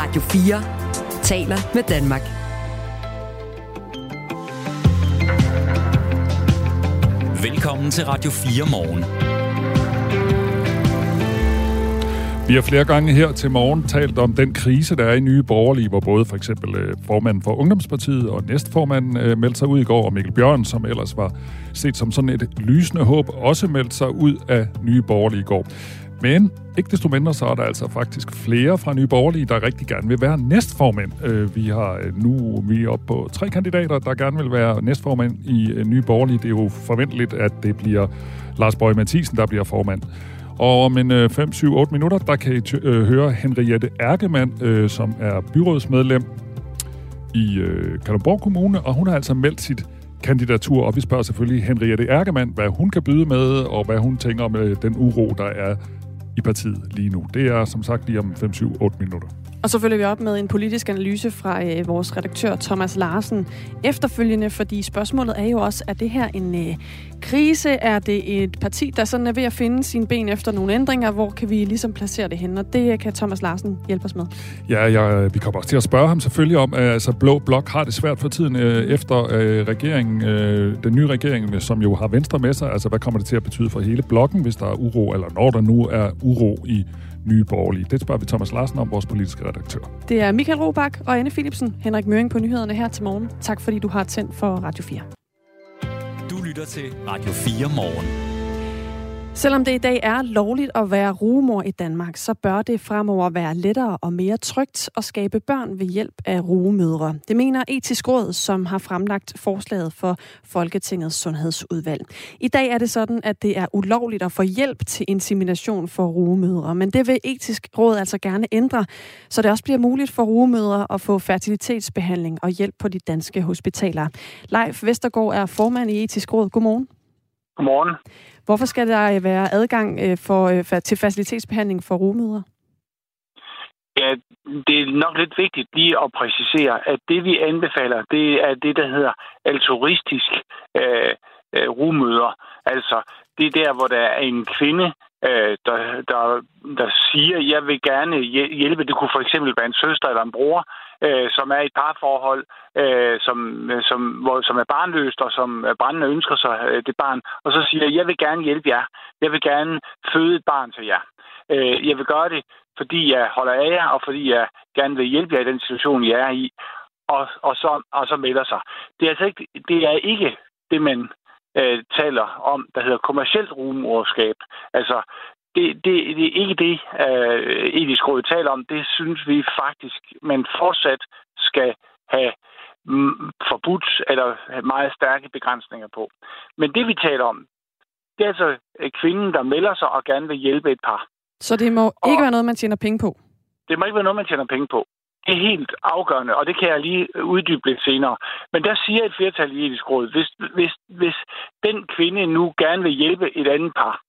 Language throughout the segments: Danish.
Radio 4 taler med Danmark. Velkommen til Radio 4 morgen. Vi har flere gange her til morgen talt om den krise, der er i Nye Borgerlige, hvor både for eksempel øh, formanden for Ungdomspartiet og næstformanden øh, meldte sig ud i går, og Mikkel Bjørn, som ellers var set som sådan et lysende håb, også meldte sig ud af Nye Borgerlige i går. Men ikke desto mindre, så er der altså faktisk flere fra Nye Borgerlige, der rigtig gerne vil være næstformand. Øh, vi har øh, nu vi er oppe på tre kandidater, der gerne vil være næstformand i øh, Nye Borgerlige. Det er jo forventeligt, at det bliver Lars Bøge Mathisen, der bliver formand. Og om en 5-7-8 minutter, der kan I høre Henriette Erkemann, som er byrådsmedlem i Kalundborg Kommune, og hun har altså meldt sit kandidatur, og vi spørger selvfølgelig Henriette Erkemann, hvad hun kan byde med, og hvad hun tænker om den uro, der er i partiet lige nu. Det er som sagt lige om 5-7-8 minutter. Og så følger vi op med en politisk analyse fra øh, vores redaktør Thomas Larsen efterfølgende, fordi spørgsmålet er jo også, er det her en øh, krise? Er det et parti, der sådan er ved at finde sine ben efter nogle ændringer? Hvor kan vi ligesom placere det hen? Og det øh, kan Thomas Larsen hjælpe os med. Ja, jeg, vi kommer også til at spørge ham selvfølgelig om, at altså, Blå Blok har det svært for tiden øh, efter øh, regeringen, øh, den nye regering, som jo har Venstre med sig. Altså, hvad kommer det til at betyde for hele blokken, hvis der er uro, eller når der nu er uro i Nye Borgerlige? Det spørger vi Thomas Larsen om, vores politiske redaktør. Det er Michael Robach og Anne Philipsen, Henrik Møring på nyhederne her til morgen. Tak fordi du har tændt for Radio 4. Du lytter til Radio 4 morgen. Selvom det i dag er lovligt at være rugemor i Danmark, så bør det fremover være lettere og mere trygt at skabe børn ved hjælp af rugemødre. Det mener Etisk Råd, som har fremlagt forslaget for Folketingets Sundhedsudvalg. I dag er det sådan, at det er ulovligt at få hjælp til insemination for rugemødre, men det vil Etisk Råd altså gerne ændre, så det også bliver muligt for rugemødre at få fertilitetsbehandling og hjælp på de danske hospitaler. Leif Vestergaard er formand i Etisk Råd. Godmorgen. Godmorgen. Hvorfor skal der være adgang øh, for, øh, til facilitetsbehandling for rugemødre? Ja, det er nok lidt vigtigt lige at præcisere, at det vi anbefaler, det er det, der hedder altruistisk øh, øh, rugemøder. Altså, det er der, hvor der er en kvinde, øh, der, der, der siger, jeg vil gerne hjælpe. Det kunne for eksempel være en søster eller en bror, øh, som er i et parforhold, øh, som, øh, som, hvor, som er barnløst og som brændende ønsker sig øh, det barn, og så siger, jeg vil gerne hjælpe jer. Jeg vil gerne føde et barn til jer. Øh, jeg vil gøre det, fordi jeg holder af jer, og fordi jeg gerne vil hjælpe jer i den situation, jeg er i. Og, og, så, og så melder sig. Det er altså ikke det, er ikke det man øh, taler om, der hedder kommersielt rumorskab. Altså, det, det, det er ikke det, øh, etisk råd taler om. Det synes vi faktisk, man fortsat skal have mm, forbudt eller have meget stærke begrænsninger på. Men det, vi taler om, det er altså kvinden, der melder sig og gerne vil hjælpe et par. Så det må og ikke være noget, man tjener penge på? Det må ikke være noget, man tjener penge på. Det er helt afgørende, og det kan jeg lige uddybe lidt senere. Men der siger et flertal i etisk råd, hvis, hvis, hvis den kvinde nu gerne vil hjælpe et andet par,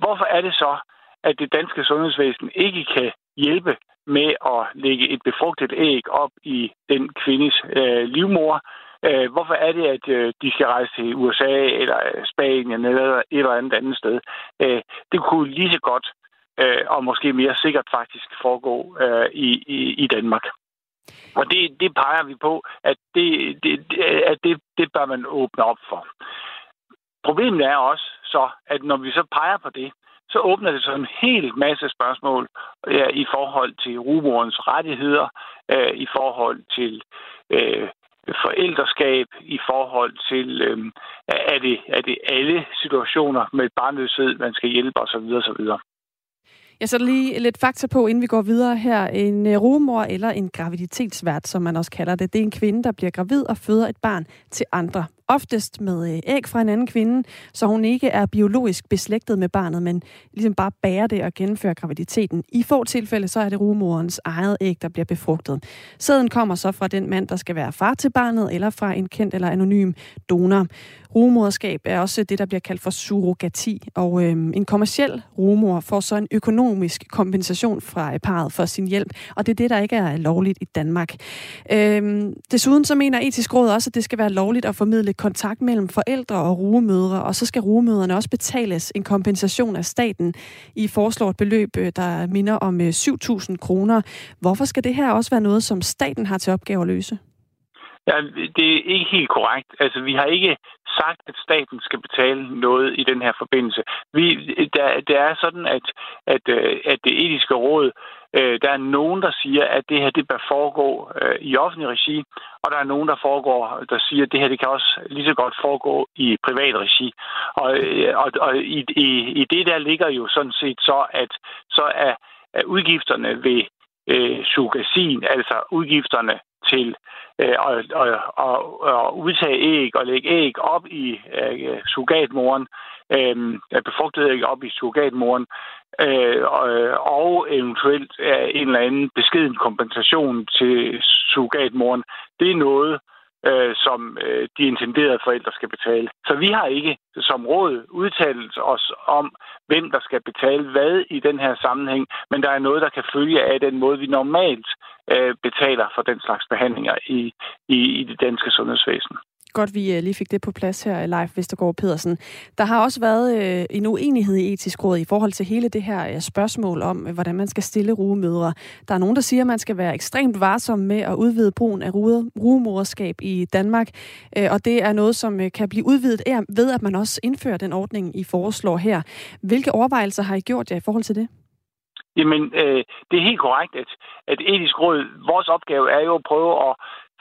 hvorfor er det så, at det danske sundhedsvæsen ikke kan hjælpe med at lægge et befrugtet æg op i den kvindes øh, livmor? Øh, hvorfor er det, at øh, de skal rejse til USA eller Spanien eller et eller andet andet sted? Øh, det kunne lige så godt øh, og måske mere sikkert faktisk foregå øh, i, i, i Danmark. Og det, det peger vi på, at, det, det, at det, det bør man åbne op for. Problemet er også så, at når vi så peger på det, så åbner det så en hel masse spørgsmål ja, i forhold til rumorens rettigheder, øh, i forhold til øh, forældreskab, i forhold til, øh, er, det, er det alle situationer med barnløshed, man skal hjælpe osv. osv. Jeg sætter lige lidt fakta på, inden vi går videre her. En øh, rumor eller en graviditetsvært, som man også kalder det, det er en kvinde, der bliver gravid og føder et barn til andre oftest med øh, æg fra en anden kvinde, så hun ikke er biologisk beslægtet med barnet, men ligesom bare bærer det og gennemfører graviditeten. I få tilfælde så er det rumorens eget æg, der bliver befrugtet. Sæden kommer så fra den mand, der skal være far til barnet, eller fra en kendt eller anonym donor. Rumoderskab er også det, der bliver kaldt for surrogati, og øhm, en kommersiel rumor får så en økonomisk kompensation fra øh, parret for sin hjælp, og det er det, der ikke er lovligt i Danmark. Øhm, desuden så mener etisk råd også, at det skal være lovligt at formidle kontakt mellem forældre og rugemødre, og så skal rugemøderne også betales en kompensation af staten. I foreslår et beløb, øh, der minder om øh, 7.000 kroner. Hvorfor skal det her også være noget, som staten har til opgave at løse? Ja, det er ikke helt korrekt. Altså, vi har ikke sagt, at staten skal betale noget i den her forbindelse. Vi, der, det er sådan, at, at, øh, at det etiske råd, øh, der er nogen, der siger, at det her det bør foregå øh, i offentlig regi, og der er nogen, der foregår, der siger, at det her det kan også lige så godt foregå i privat regi. Og, øh, og, og i, i, i det der ligger jo sådan set så, at så er, er udgifterne ved øh, sugasin, altså udgifterne til øh, at, at, at, at udtage æg og lægge æg op i øh, surrogatmoren, øh, befrugtede æg op i surrogatmoren, øh, og, eventuelt en eller anden beskeden kompensation til surrogatmoren. Det er noget, øh, som øh, de intenderede forældre skal betale. Så vi har ikke som råd udtalt os om, hvem der skal betale hvad i den her sammenhæng, men der er noget, der kan følge af den måde, vi normalt øh, betaler for den slags behandlinger i, i, i det danske sundhedsvæsen. Godt, vi øh, lige fik det på plads her, Leif Vestergaard Pedersen. Der har også været øh, en uenighed i etisk råd i forhold til hele det her øh, spørgsmål om, hvordan man skal stille rugemødre. Der er nogen, der siger, at man skal være ekstremt varsom med at udvide brugen af rugemoderskab i Danmark, og det er noget, som kan blive udvidet ved, at man også indfører den ordning, I foreslår her. Hvilke overvejelser har I gjort jer i forhold til det? Jamen, øh, det er helt korrekt, at, at etisk råd, vores opgave er jo at prøve at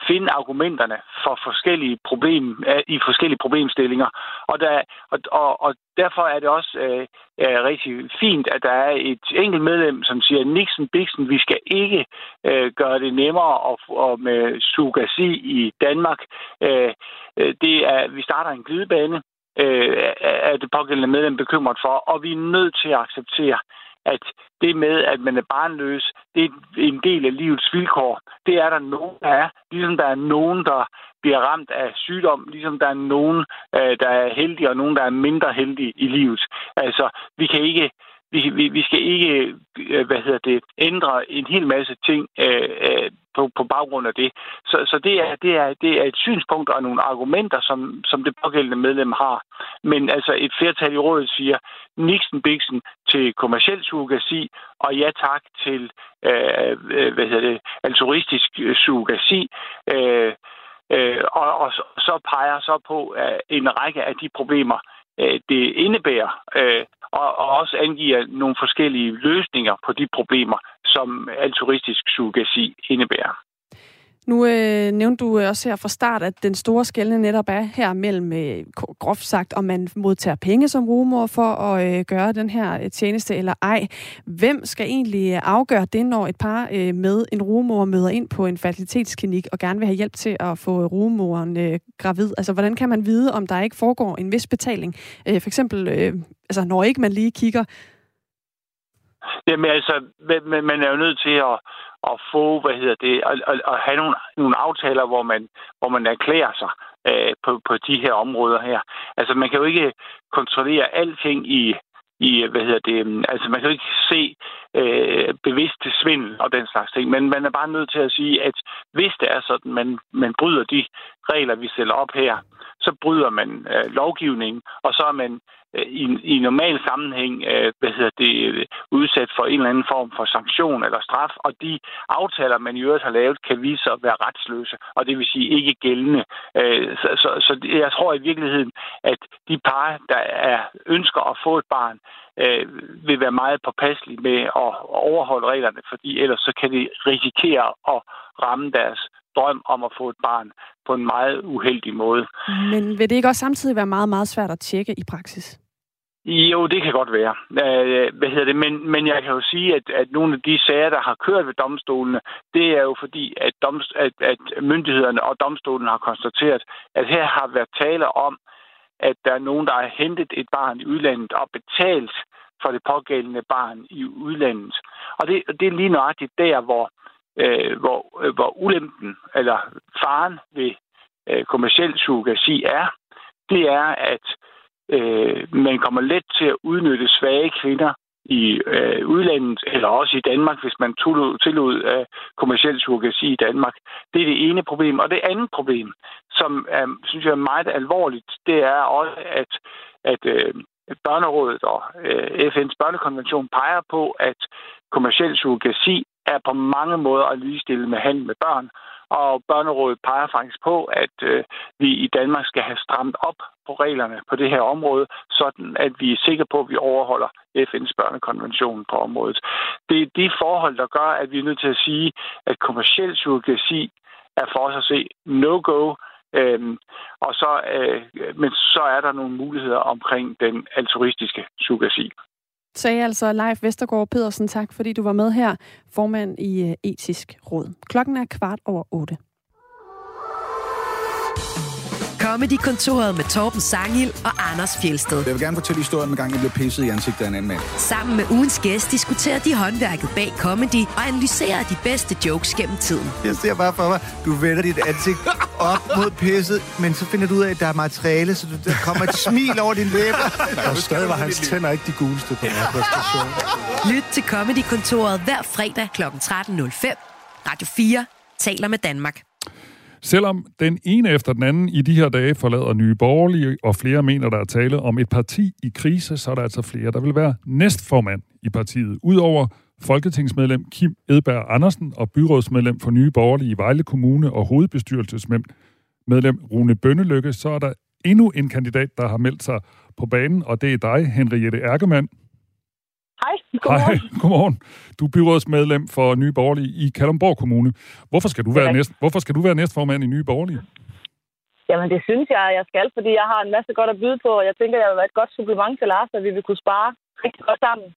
finde argumenterne for forskellige problem, øh, i forskellige problemstillinger. Og, der, og, og, og derfor er det også øh, er rigtig fint, at der er et enkelt medlem, som siger, Nixon Bixen, vi skal ikke øh, gøre det nemmere at, og med sugasi i Danmark. Øh, øh, det er, vi starter en glidebane, øh, er det pågældende medlem bekymret for, og vi er nødt til at acceptere, at det med, at man er barnløs, det er en del af livets vilkår. Det er der nogen, der er. Ligesom der er nogen, der bliver ramt af sygdom, ligesom der er nogen, øh, der er heldige, og nogen, der er mindre heldige i livet. Altså, vi kan ikke vi, vi, vi skal ikke øh, hvad hedder det, ændre en hel masse ting øh, øh, på, på baggrund af det. Så, så det, er, det, er, det er et synspunkt og nogle argumenter, som, som det pågældende medlem har. Men altså et flertal i rådet siger Nixon Bixen til kommersiel surrogasi, og ja tak til øh, øh hvad hedder det, altruistisk øh, surrogasi. Øh, øh, og, og så peger så på øh, en række af de problemer, øh, det indebærer, øh, og, og også angiver nogle forskellige løsninger på de problemer, som altruistisk surrogasi indebærer. Nu øh, nævnte du øh, også her fra start, at den store skældne netop er her mellem, øh, groft sagt, om man modtager penge som rumor for at øh, gøre den her øh, tjeneste eller ej. Hvem skal egentlig øh, afgøre det, når et par øh, med en rumor møder ind på en fertilitetsklinik og gerne vil have hjælp til at få rumoren øh, gravid? Altså, hvordan kan man vide, om der ikke foregår en vis betaling? Øh, for eksempel, øh, altså, når ikke man lige kigger Jamen altså, man er jo nødt til at, at få, hvad hedder det, at, at, at have nogle, nogle aftaler, hvor man, hvor man erklærer sig øh, på, på de her områder her. Altså, man kan jo ikke kontrollere alting i, i, hvad hedder det, mm, altså man kan jo ikke se øh, bevidst svindel og den slags ting, men man er bare nødt til at sige, at hvis det er sådan, man, man bryder de regler, vi stiller op her, så bryder man øh, lovgivningen, og så er man øh, i, i normal sammenhæng øh, hvad hedder det, øh, udsat for en eller anden form for sanktion eller straf, og de aftaler, man i øvrigt har lavet, kan vise sig at være retsløse, og det vil sige ikke gældende. Øh, så, så, så jeg tror i virkeligheden, at de par, der er, ønsker at få et barn, øh, vil være meget påpasselige med at overholde reglerne, fordi ellers så kan de risikere at ramme deres drøm om at få et barn på en meget uheldig måde. Men vil det ikke også samtidig være meget, meget svært at tjekke i praksis? Jo, det kan godt være. Øh, hvad hedder det? Men, men jeg kan jo sige, at, at nogle af de sager, der har kørt ved domstolene, det er jo fordi, at, domst, at, at myndighederne og domstolen har konstateret, at her har været tale om, at der er nogen, der har hentet et barn i udlandet og betalt for det pågældende barn i udlandet. Og det, det er lige nøjagtigt der, hvor, øh, hvor, øh, hvor ulempen eller faren ved øh, kommersiel surrogasi er, det er, at øh, man kommer let til at udnytte svage kvinder i øh, udlandet, eller også i Danmark, hvis man tillod, tillod øh, kommersiel surrogasi i Danmark. Det er det ene problem. Og det andet problem, som øh, synes jeg er meget alvorligt, det er også, at, at øh, Børnerådet og øh, FN's børnekonvention peger på, at kommersiel surrogasi er på mange måder at ligestille med handel med børn. Og Børnerådet peger faktisk på, at øh, vi i Danmark skal have stramt op på reglerne på det her område, sådan at vi er sikre på, at vi overholder FN's børnekonvention på området. Det er de forhold, der gør, at vi er nødt til at sige, at kommersiel surrogasi er for os at se no-go, Øhm, og så, øh, men så er der nogle muligheder omkring den altruistiske surrogasi. Sagde altså Leif Vestergaard Pedersen, tak fordi du var med her, formand i øh, Etisk Råd. Klokken er kvart over otte. Comedy-kontoret med Torben Sangil og Anders Fjelsted. Jeg vil gerne fortælle historien med gang, jeg blev pisset i ansigtet af en anden mand. Sammen med ugens gæst diskuterer de håndværket bag comedy og analyserer de bedste jokes gennem tiden. Jeg ser bare for mig, du vender dit ansigt op mod pisset, men så finder du ud af, at der er materiale, så der kommer et smil over din læber. Og stadig var hans tænder ikke de guleste på den her præstation. Lyt til Comedy-kontoret hver fredag kl. 13.05. Radio 4 taler med Danmark. Selvom den ene efter den anden i de her dage forlader nye borgerlige, og flere mener, der er tale om et parti i krise, så er der altså flere, der vil være næstformand i partiet. Udover folketingsmedlem Kim Edberg Andersen og byrådsmedlem for Nye Borgerlige i Vejle Kommune og hovedbestyrelsesmedlem Rune Bønnelykke, så er der endnu en kandidat, der har meldt sig på banen, og det er dig, Henriette Erkemann. Hej, godmorgen. Hej, godmorgen. Du er byrådsmedlem for Nye Borgerlige i Kalundborg Kommune. Hvorfor skal du være, Ja. næst, hvorfor skal du være næstformand i Nye Borgerlige? Jamen, det synes jeg, jeg skal, fordi jeg har en masse godt at byde på, og jeg tænker, jeg vil være et godt supplement til Lars, at vi vil kunne spare rigtig godt sammen.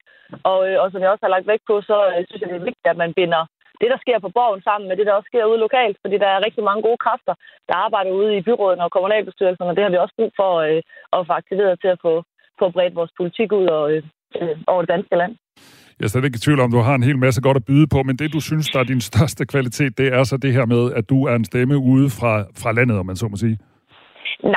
Og, øh, og som jeg også har lagt vægt på, så øh, synes jeg, det er vigtigt, at man binder det, der sker på borgen sammen med det, der også sker ude lokalt, fordi der er rigtig mange gode kræfter, der arbejder ude i byråden og kommunalbestyrelsen, og det har vi også brug for øh, at få aktiveret til at få, få bredt vores politik ud og, øh, øh, over det danske land. Jeg er slet ikke i tvivl om, du har en hel masse godt at byde på, men det, du synes, der er din største kvalitet, det er så det her med, at du er en stemme ude fra, fra landet, om man så må sige.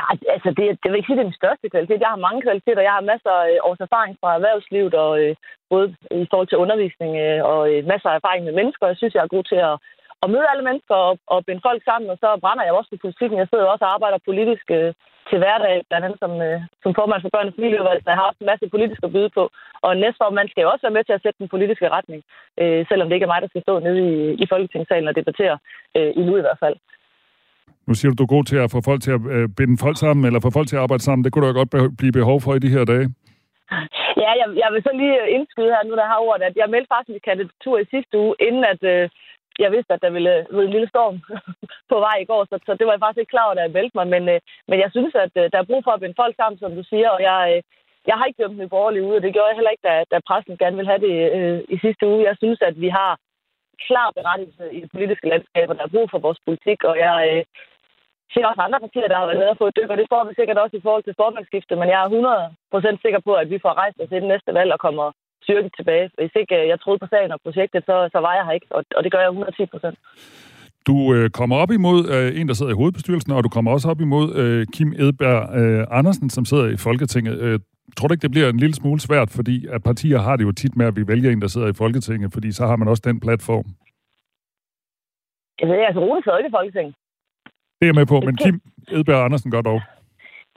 Nej, altså det, det vil ikke sige, det er min største kvalitet. Jeg har mange kvaliteter. Jeg har masser af års erfaring fra erhvervslivet, og øh, både i forhold til undervisning øh, og øh, masser af erfaring med mennesker. Jeg synes, jeg er god til at, at møde alle mennesker og, og binde folk sammen, og så brænder jeg også på politikken. Jeg sidder jo også og arbejder politisk øh, til hverdag, blandt andet som, øh, som formand for børn- og familieudvalget, så jeg har også en masse politisk at byde på. Og næstformand skal jo også være med til at sætte den politiske retning, øh, selvom det ikke er mig, der skal stå nede i, i Folketingssalen og debattere, øh, i nu i hvert fald. Nu siger du, du er god til at få folk til at øh, binde folk sammen, eller få folk til at arbejde sammen. Det kunne der godt be- blive behov for i de her dage. Ja, jeg, jeg vil så lige indskyde her nu, der har ordet, at jeg meldte faktisk mit kandidatur i sidste uge, inden at øh, jeg vidste, at der ville ride en lille storm på vej i går, så, så det var jeg faktisk ikke klar over, da jeg meldte mig. Men, øh, men jeg synes, at øh, der er brug for at binde folk sammen, som du siger, og jeg, øh, jeg har ikke dømt Nye Borgerlige ude, og det gjorde jeg heller ikke, da, da pressen gerne ville have det øh, i sidste uge. Jeg synes, at vi har klar berettigelse i det politiske landskab, og der er brug for vores politik, og jeg øh, ser også andre partier, der har været nede og fået dyk, og det får vi sikkert også i forhold til formandsskiftet, men jeg er 100% sikker på, at vi får rejst os i det næste valg og kommer styrket tilbage. Hvis ikke øh, jeg troede på sagen og projektet, så, så var jeg her ikke, og, og det gør jeg 110%. Du øh, kommer op imod øh, en, der sidder i hovedbestyrelsen, og du kommer også op imod øh, Kim Edberg øh, Andersen, som sidder i Folketinget. Øh, tror du ikke, det bliver en lille smule svært, fordi at partier har det jo tit med, at vi vælger en, der sidder i Folketinget, fordi så har man også den platform. Jeg ved, altså Rune sidder ikke i Folketinget. Det er jeg med på, men Kim Edberg Andersen gør dog.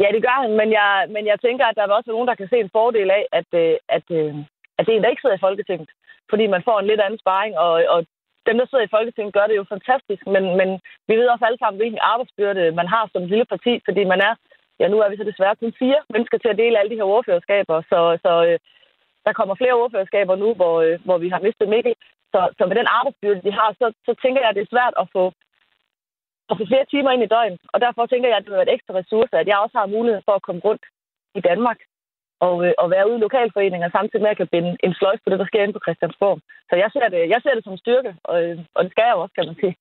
Ja, det gør han, men jeg, men jeg tænker, at der vil også være nogen, der kan se en fordel af, at, øh, at, øh, at det er en, der ikke sidder i Folketinget. Fordi man får en lidt anden sparring, og, og dem, der sidder i Folketinget, gør det jo fantastisk, men, men vi ved også alle sammen, hvilken arbejdsbyrde man har som lille parti, fordi man er, ja nu er vi så desværre kun fire mennesker til at dele alle de her ordførerskaber, så, så øh, der kommer flere ordførerskaber nu, hvor, øh, hvor vi har mistet Mikkel. Så, så med den arbejdsbyrde, de har, så, så tænker jeg, at det er svært at få, at få flere timer ind i døgnet, Og derfor tænker jeg, at det vil være et ekstra ressource, at jeg også har mulighed for at komme rundt i Danmark og, øh, og være ude i lokalforeninger, samtidig med at jeg kan binde en sløjf på det, der sker inde på Christiansborg. Så jeg ser det, jeg ser det som styrke, og, øh, og det skal jeg jo også, kan man sige.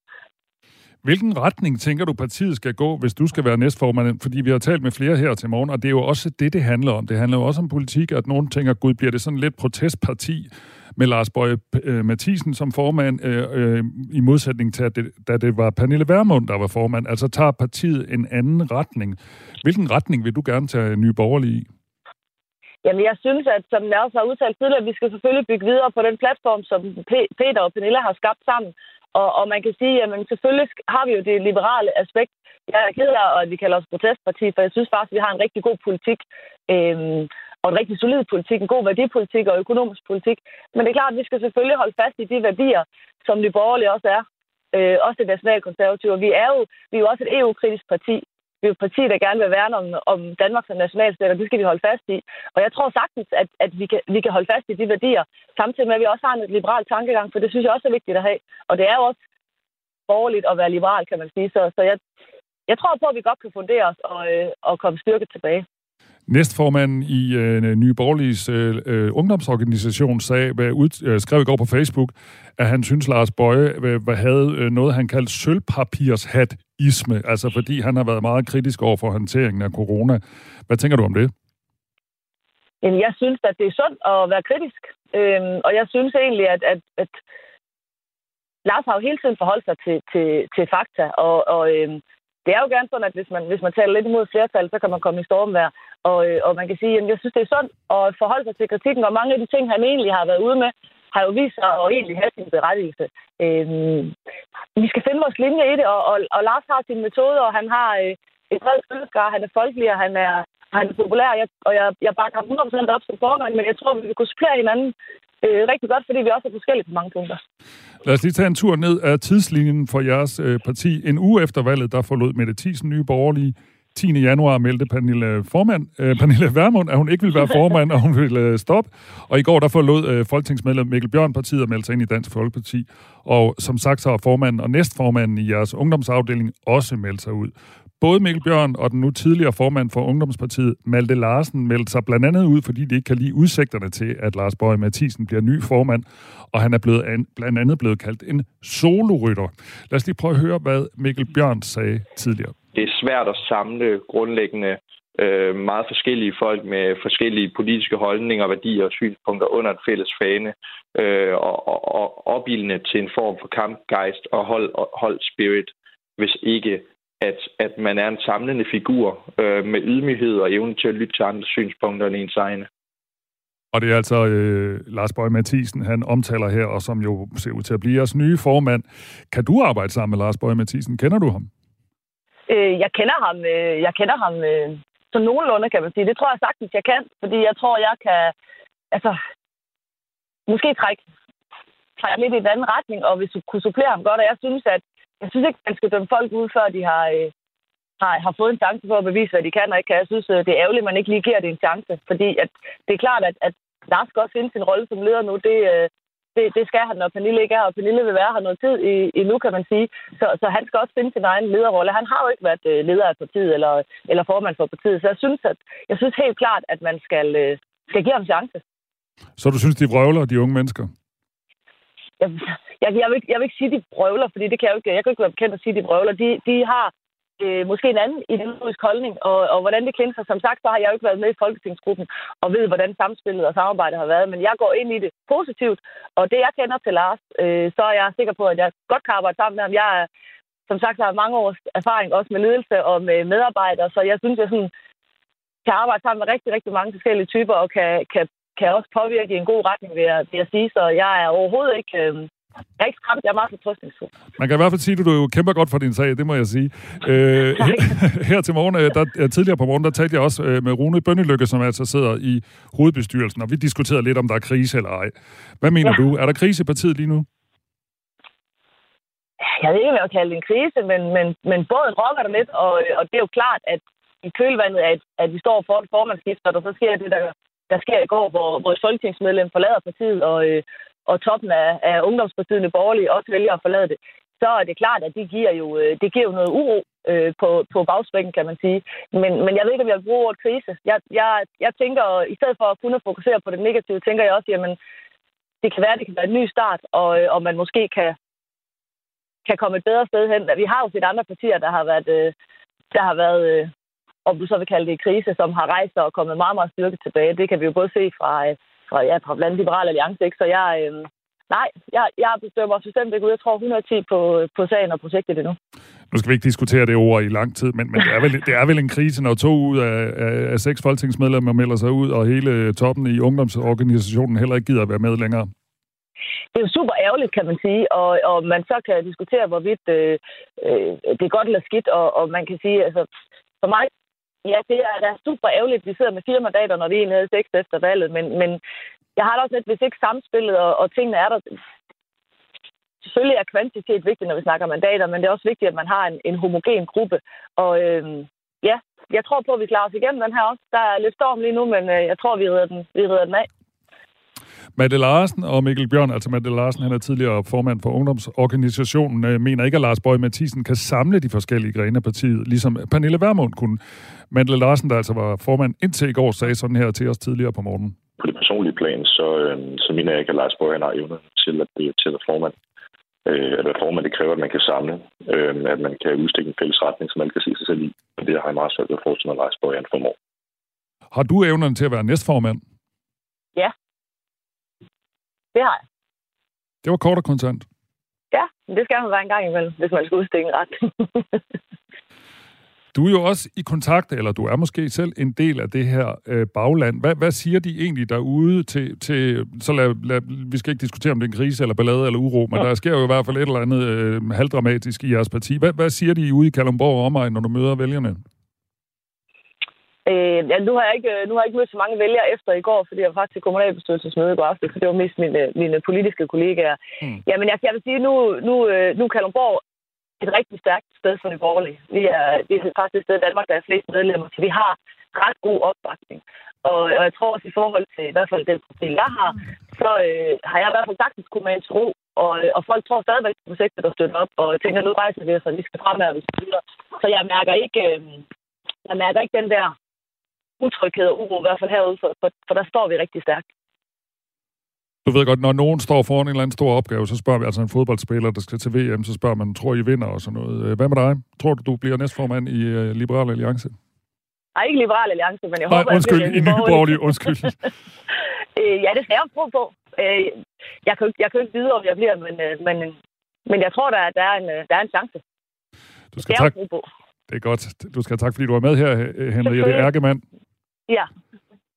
Hvilken retning tænker du, partiet skal gå, hvis du skal være næstformand? Fordi vi har talt med flere her til morgen, og det er jo også det, det handler om. Det handler jo også om politik, at nogen tænker, gud, bliver det sådan lidt protestparti med Lars Bøje øh, Mathisen som formand, øh, øh, i modsætning til, at det, da det var Pernille Vermund, der var formand. Altså tager partiet en anden retning. Hvilken retning vil du gerne tage Nye Borgerlige i? Jamen, jeg synes, at som jeg også har udtalt tidligere, vi skal selvfølgelig bygge videre på den platform, som Peter og Pernille har skabt sammen. Og, og man kan sige, at selvfølgelig har vi jo det liberale aspekt. Jeg er ked af, at vi kalder os protestparti, for jeg synes faktisk, at vi har en rigtig god politik. Øhm, og en rigtig solid politik, en god værdipolitik og økonomisk politik. Men det er klart, at vi skal selvfølgelig holde fast i de værdier, som de Borgerlige også er. Øh, også det nationalkonservative. Vi er jo, vi er jo også et EU-kritisk parti. Vi er et parti, der gerne vil værne om, om Danmark som nationalstat, og det skal vi holde fast i. Og jeg tror sagtens, at, at vi, kan, vi kan holde fast i de værdier, samtidig med, at vi også har en liberal tankegang, for det synes jeg også er vigtigt at have. Og det er jo også borgerligt at være liberal, kan man sige. Så, så jeg, jeg tror på, at vi godt kan fundere os og, øh, og komme styrket tilbage. Næstformanden i øh, Nye Borgerliges øh, øh ungdomsorganisation sagde, hvad øh, ud, øh, skrev i går på Facebook, at han synes, Lars Bøje øh, havde øh, noget, han kaldte isme, altså fordi han har været meget kritisk over for håndteringen af corona. Hvad tænker du om det? Jamen, jeg synes, at det er sundt at være kritisk. Øhm, og jeg synes egentlig, at, at, at Lars har jo hele tiden forholdt sig til, til, til fakta, og, og øhm, det er jo gerne sådan, at hvis man, hvis man taler lidt imod flertal, så kan man komme i stormvær. Og, øh, og man kan sige, at jeg synes, det er sundt at forholde sig til kritikken, og mange af de ting, han egentlig har været ude med, har jo vist sig at egentlig have sin berettigelse. Øhm, vi skal finde vores linje i det, og, og, og Lars har sin metode, og han har øh, et bredt følgeskar, han er folkelig, og han er, han er populær, jeg, og jeg, jeg bakker ham 100% op som forgang, men jeg tror, vi vil kunne supplere hinanden øh, rigtig godt, fordi vi også er forskellige på mange punkter. Lad os lige tage en tur ned af tidslinjen for jeres øh, parti. En uge efter valget, der forlod Mette Thiesen nye borgerlige 10. januar meldte Pernille, formand, øh, Pernille Vermund, at hun ikke ville være formand, og hun ville øh, stoppe. Og i går der forlod øh, folketingsmedlem Mikkel Bjørn partiet og meldte sig ind i Dansk Folkeparti. Og som sagt så har formanden og næstformanden i jeres ungdomsafdeling også meldt sig ud. Både Mikkel Bjørn og den nu tidligere formand for Ungdomspartiet, Malte Larsen, meldte sig blandt andet ud, fordi de ikke kan lide udsigterne til, at Lars Bøge Mathisen bliver ny formand, og han er blevet an, blandt andet blevet kaldt en solorytter. Lad os lige prøve at høre, hvad Mikkel Bjørn sagde tidligere. Det er svært at samle grundlæggende øh, meget forskellige folk med forskellige politiske holdninger, værdier og synspunkter under en fælles fane, øh, og, og, og opildne til en form for kampgejst og hold, hold spirit, hvis ikke at, at man er en samlende figur øh, med ydmyghed og evne til at lytte til andre synspunkter end ens egne. Og det er altså øh, Lars Bøge Mathisen, han omtaler her, og som jo ser ud til at blive jeres nye formand. Kan du arbejde sammen med Lars Bøge Mathisen? Kender du ham? Øh, jeg kender ham, øh, jeg kender ham øh, så nogenlunde, kan man sige. Det tror jeg sagtens, jeg kan, fordi jeg tror, jeg kan altså, måske trække, trække lidt i en anden retning, og hvis du kunne supplere ham godt, og jeg synes, at jeg synes ikke, man skal dømme folk ud, før de har, øh, har, har fået en chance for at bevise, hvad de kan og ikke kan. Jeg synes, øh, det er ærgerligt, at man ikke lige giver det en chance. Fordi at, det er klart, at, at Lars skal også finde sin rolle som leder nu. Det, øh, det, det skal han, når Pernille ikke er, og Pernille vil være her noget tid i, i nu, kan man sige. Så, så han skal også finde sin egen lederrolle. Han har jo ikke været øh, leder af partiet eller, eller formand for partiet, så jeg synes, at, jeg synes helt klart, at man skal, øh, skal give ham chance. Så du synes, de vrøvler, de unge mennesker? Jeg, jeg, jeg, vil, jeg vil ikke sige, at de brøvler, fordi det kan jeg jo ikke. Jeg kan ikke være bekendt at sige, de brøvler. De, de har øh, måske en anden ideologisk holdning, og, og hvordan det kender sig. Som sagt, så har jeg jo ikke været med i Folketingsgruppen og ved, hvordan samspillet og samarbejdet har været, men jeg går ind i det positivt, og det jeg kender til Lars, øh, så er jeg sikker på, at jeg godt kan arbejde sammen med ham. Jeg er, som sagt, har mange års erfaring også med ledelse og med medarbejdere, så jeg synes, jeg sådan, kan arbejde sammen med rigtig, rigtig mange forskellige typer, og kan, kan, kan også påvirke i en god retning, vil jeg, vil jeg sige. Så jeg er overhovedet ikke... Øh, jeg er ikke skræmt, jeg er meget fortrøstningsfuld. Man kan i hvert fald sige, at du jo kæmper godt for din sag, det må jeg sige. Øh, her, her til morgen, øh, der, tidligere på morgen, der talte jeg også øh, med Rune Bønnelykke, som altså sidder i hovedbestyrelsen, og vi diskuterede lidt, om der er krise eller ej. Hvad mener ja. du? Er der krise i partiet lige nu? Jeg ved ikke, hvad jeg kalde det en krise, men, men, men både rokker der lidt, og, og det er jo klart, at i kølvandet, at, at vi står for et formandskift, og der så sker det, der, der sker i går, hvor, et folketingsmedlem forlader partiet, og, øh, og toppen af, af ungdomspartiet Borgerlige også vælger at forlade det, så er det klart, at det giver jo, øh, det giver jo noget uro øh, på, på bagspringen, kan man sige. Men, men jeg ved ikke, om jeg vil bruge ordet krise. Jeg, jeg, jeg tænker, i stedet for at kun at fokusere på det negative, tænker jeg også, jamen, det kan være, det kan være en ny start, og, øh, og man måske kan, kan komme et bedre sted hen. Vi har jo set andre partier, der har været, øh, der har været om du så vil kalde det krise, som har rejst og kommet meget, meget styrket tilbage. Det kan vi jo både se fra, fra, ja, fra blandt Liberale Alliance. Ikke? Så jeg, øh, nej, jeg, jeg bestemmer bestemt ikke ud. Jeg tror 110 på, på sagen og projektet endnu. Nu skal vi ikke diskutere det ord i lang tid, men, men det, er vel, det er vel en krise, når to ud af, af, af seks folketingsmedlemmer melder sig ud, og hele toppen i ungdomsorganisationen heller ikke gider at være med længere. Det er jo super ærgerligt, kan man sige, og, og man så kan diskutere, hvorvidt øh, øh, det er godt eller skidt, og, og man kan sige, altså, for mig, ja, det er da super ærgerligt, at vi sidder med fire mandater, når vi egentlig havde seks efter valget, men, men jeg har da også lidt, hvis ikke samspillet og, og tingene er der, selvfølgelig er kvantitet vigtigt, når vi snakker mandater, men det er også vigtigt, at man har en, en homogen gruppe. Og øhm, ja, jeg tror på, at vi klarer os igennem den her også. Der er lidt storm lige nu, men øh, jeg tror, vi rider den, vi rider den af. Madde Larsen og Mikkel Bjørn, altså Madde Larsen, han er tidligere formand for ungdomsorganisationen, øh, mener ikke, at Lars Bøge Mathisen kan samle de forskellige grene af partiet, ligesom Pernille Vermund kunne. Mette Larsen, der altså var formand indtil i går, sagde sådan her til os tidligere på morgenen. På det personlige plan, så, øh, så mener jeg ikke, at Lars Bøge har evner til at blive til at formand. Øh, at være formand, det kræver, at man kan samle, øh, at man kan udstikke en fælles retning, som man kan se sig selv i. Og det har jeg meget svært ved at forestille mig, at Lars Bøge formår. Har du evnerne til at være næstformand? Ja, det har jeg. Det var kort og kontant. Ja, men det skal man være en gang imellem, hvis man skal udstikke en ret. Du er jo også i kontakt, eller du er måske selv en del af det her øh, bagland. Hvad, hvad siger de egentlig derude til... til så lad, lad, vi skal ikke diskutere, om det er en krise eller ballade eller uro, men ja. der sker jo i hvert fald et eller andet øh, halvdramatisk i jeres parti. Hvad, hvad siger de ude i Kalundborg og omegn, når du møder vælgerne? Øh, ja, nu har, jeg ikke, nu har jeg ikke mødt så mange vælgere efter i går, fordi jeg var faktisk til kommunalbestyrelsesmøde i går aften, så det var mest mine, mine politiske kollegaer. Mm. Jamen, jeg, jeg vil sige, nu, nu, øh, nu Kalundborg et rigtig stærkt sted for det borgerlige. Vi er, det er faktisk et sted i Danmark, der er flest medlemmer, så vi har ret god opbakning. Og, og jeg tror også i forhold til i hvert fald den profil, jeg har, så øh, har jeg i hvert fald sagtens kunne med en tro, og, øh, og folk tror stadigvæk på projektet, der støtter op, og tænker, nu rejser vi os, og vi skal fremad, og vi skal videre. Så jeg mærker ikke, øh, jeg mærker ikke den der utryghed og uro, i hvert fald herude, for, for, for der står vi rigtig stærkt. Du ved godt, når nogen står foran en eller anden stor opgave, så spørger vi altså en fodboldspiller, der skal til VM, så spørger man, tror I vinder og sådan noget. Øh, hvad med dig? Tror du, du bliver næstformand i uh, Liberal Alliance? Nej, ikke Liberal Alliance, men jeg Nej, håber, undskyld, jeg i Nye Borgerlige, undskyld. øh, ja, det skal jeg tro på. Øh, jeg, kan, jeg kan ikke vide, om jeg bliver, men, øh, men, men jeg tror, der, der, er en, der er en chance. Du skal tak. på. Det er godt. Du skal tak, fordi du var med her, Henriette Erkemann. Ja.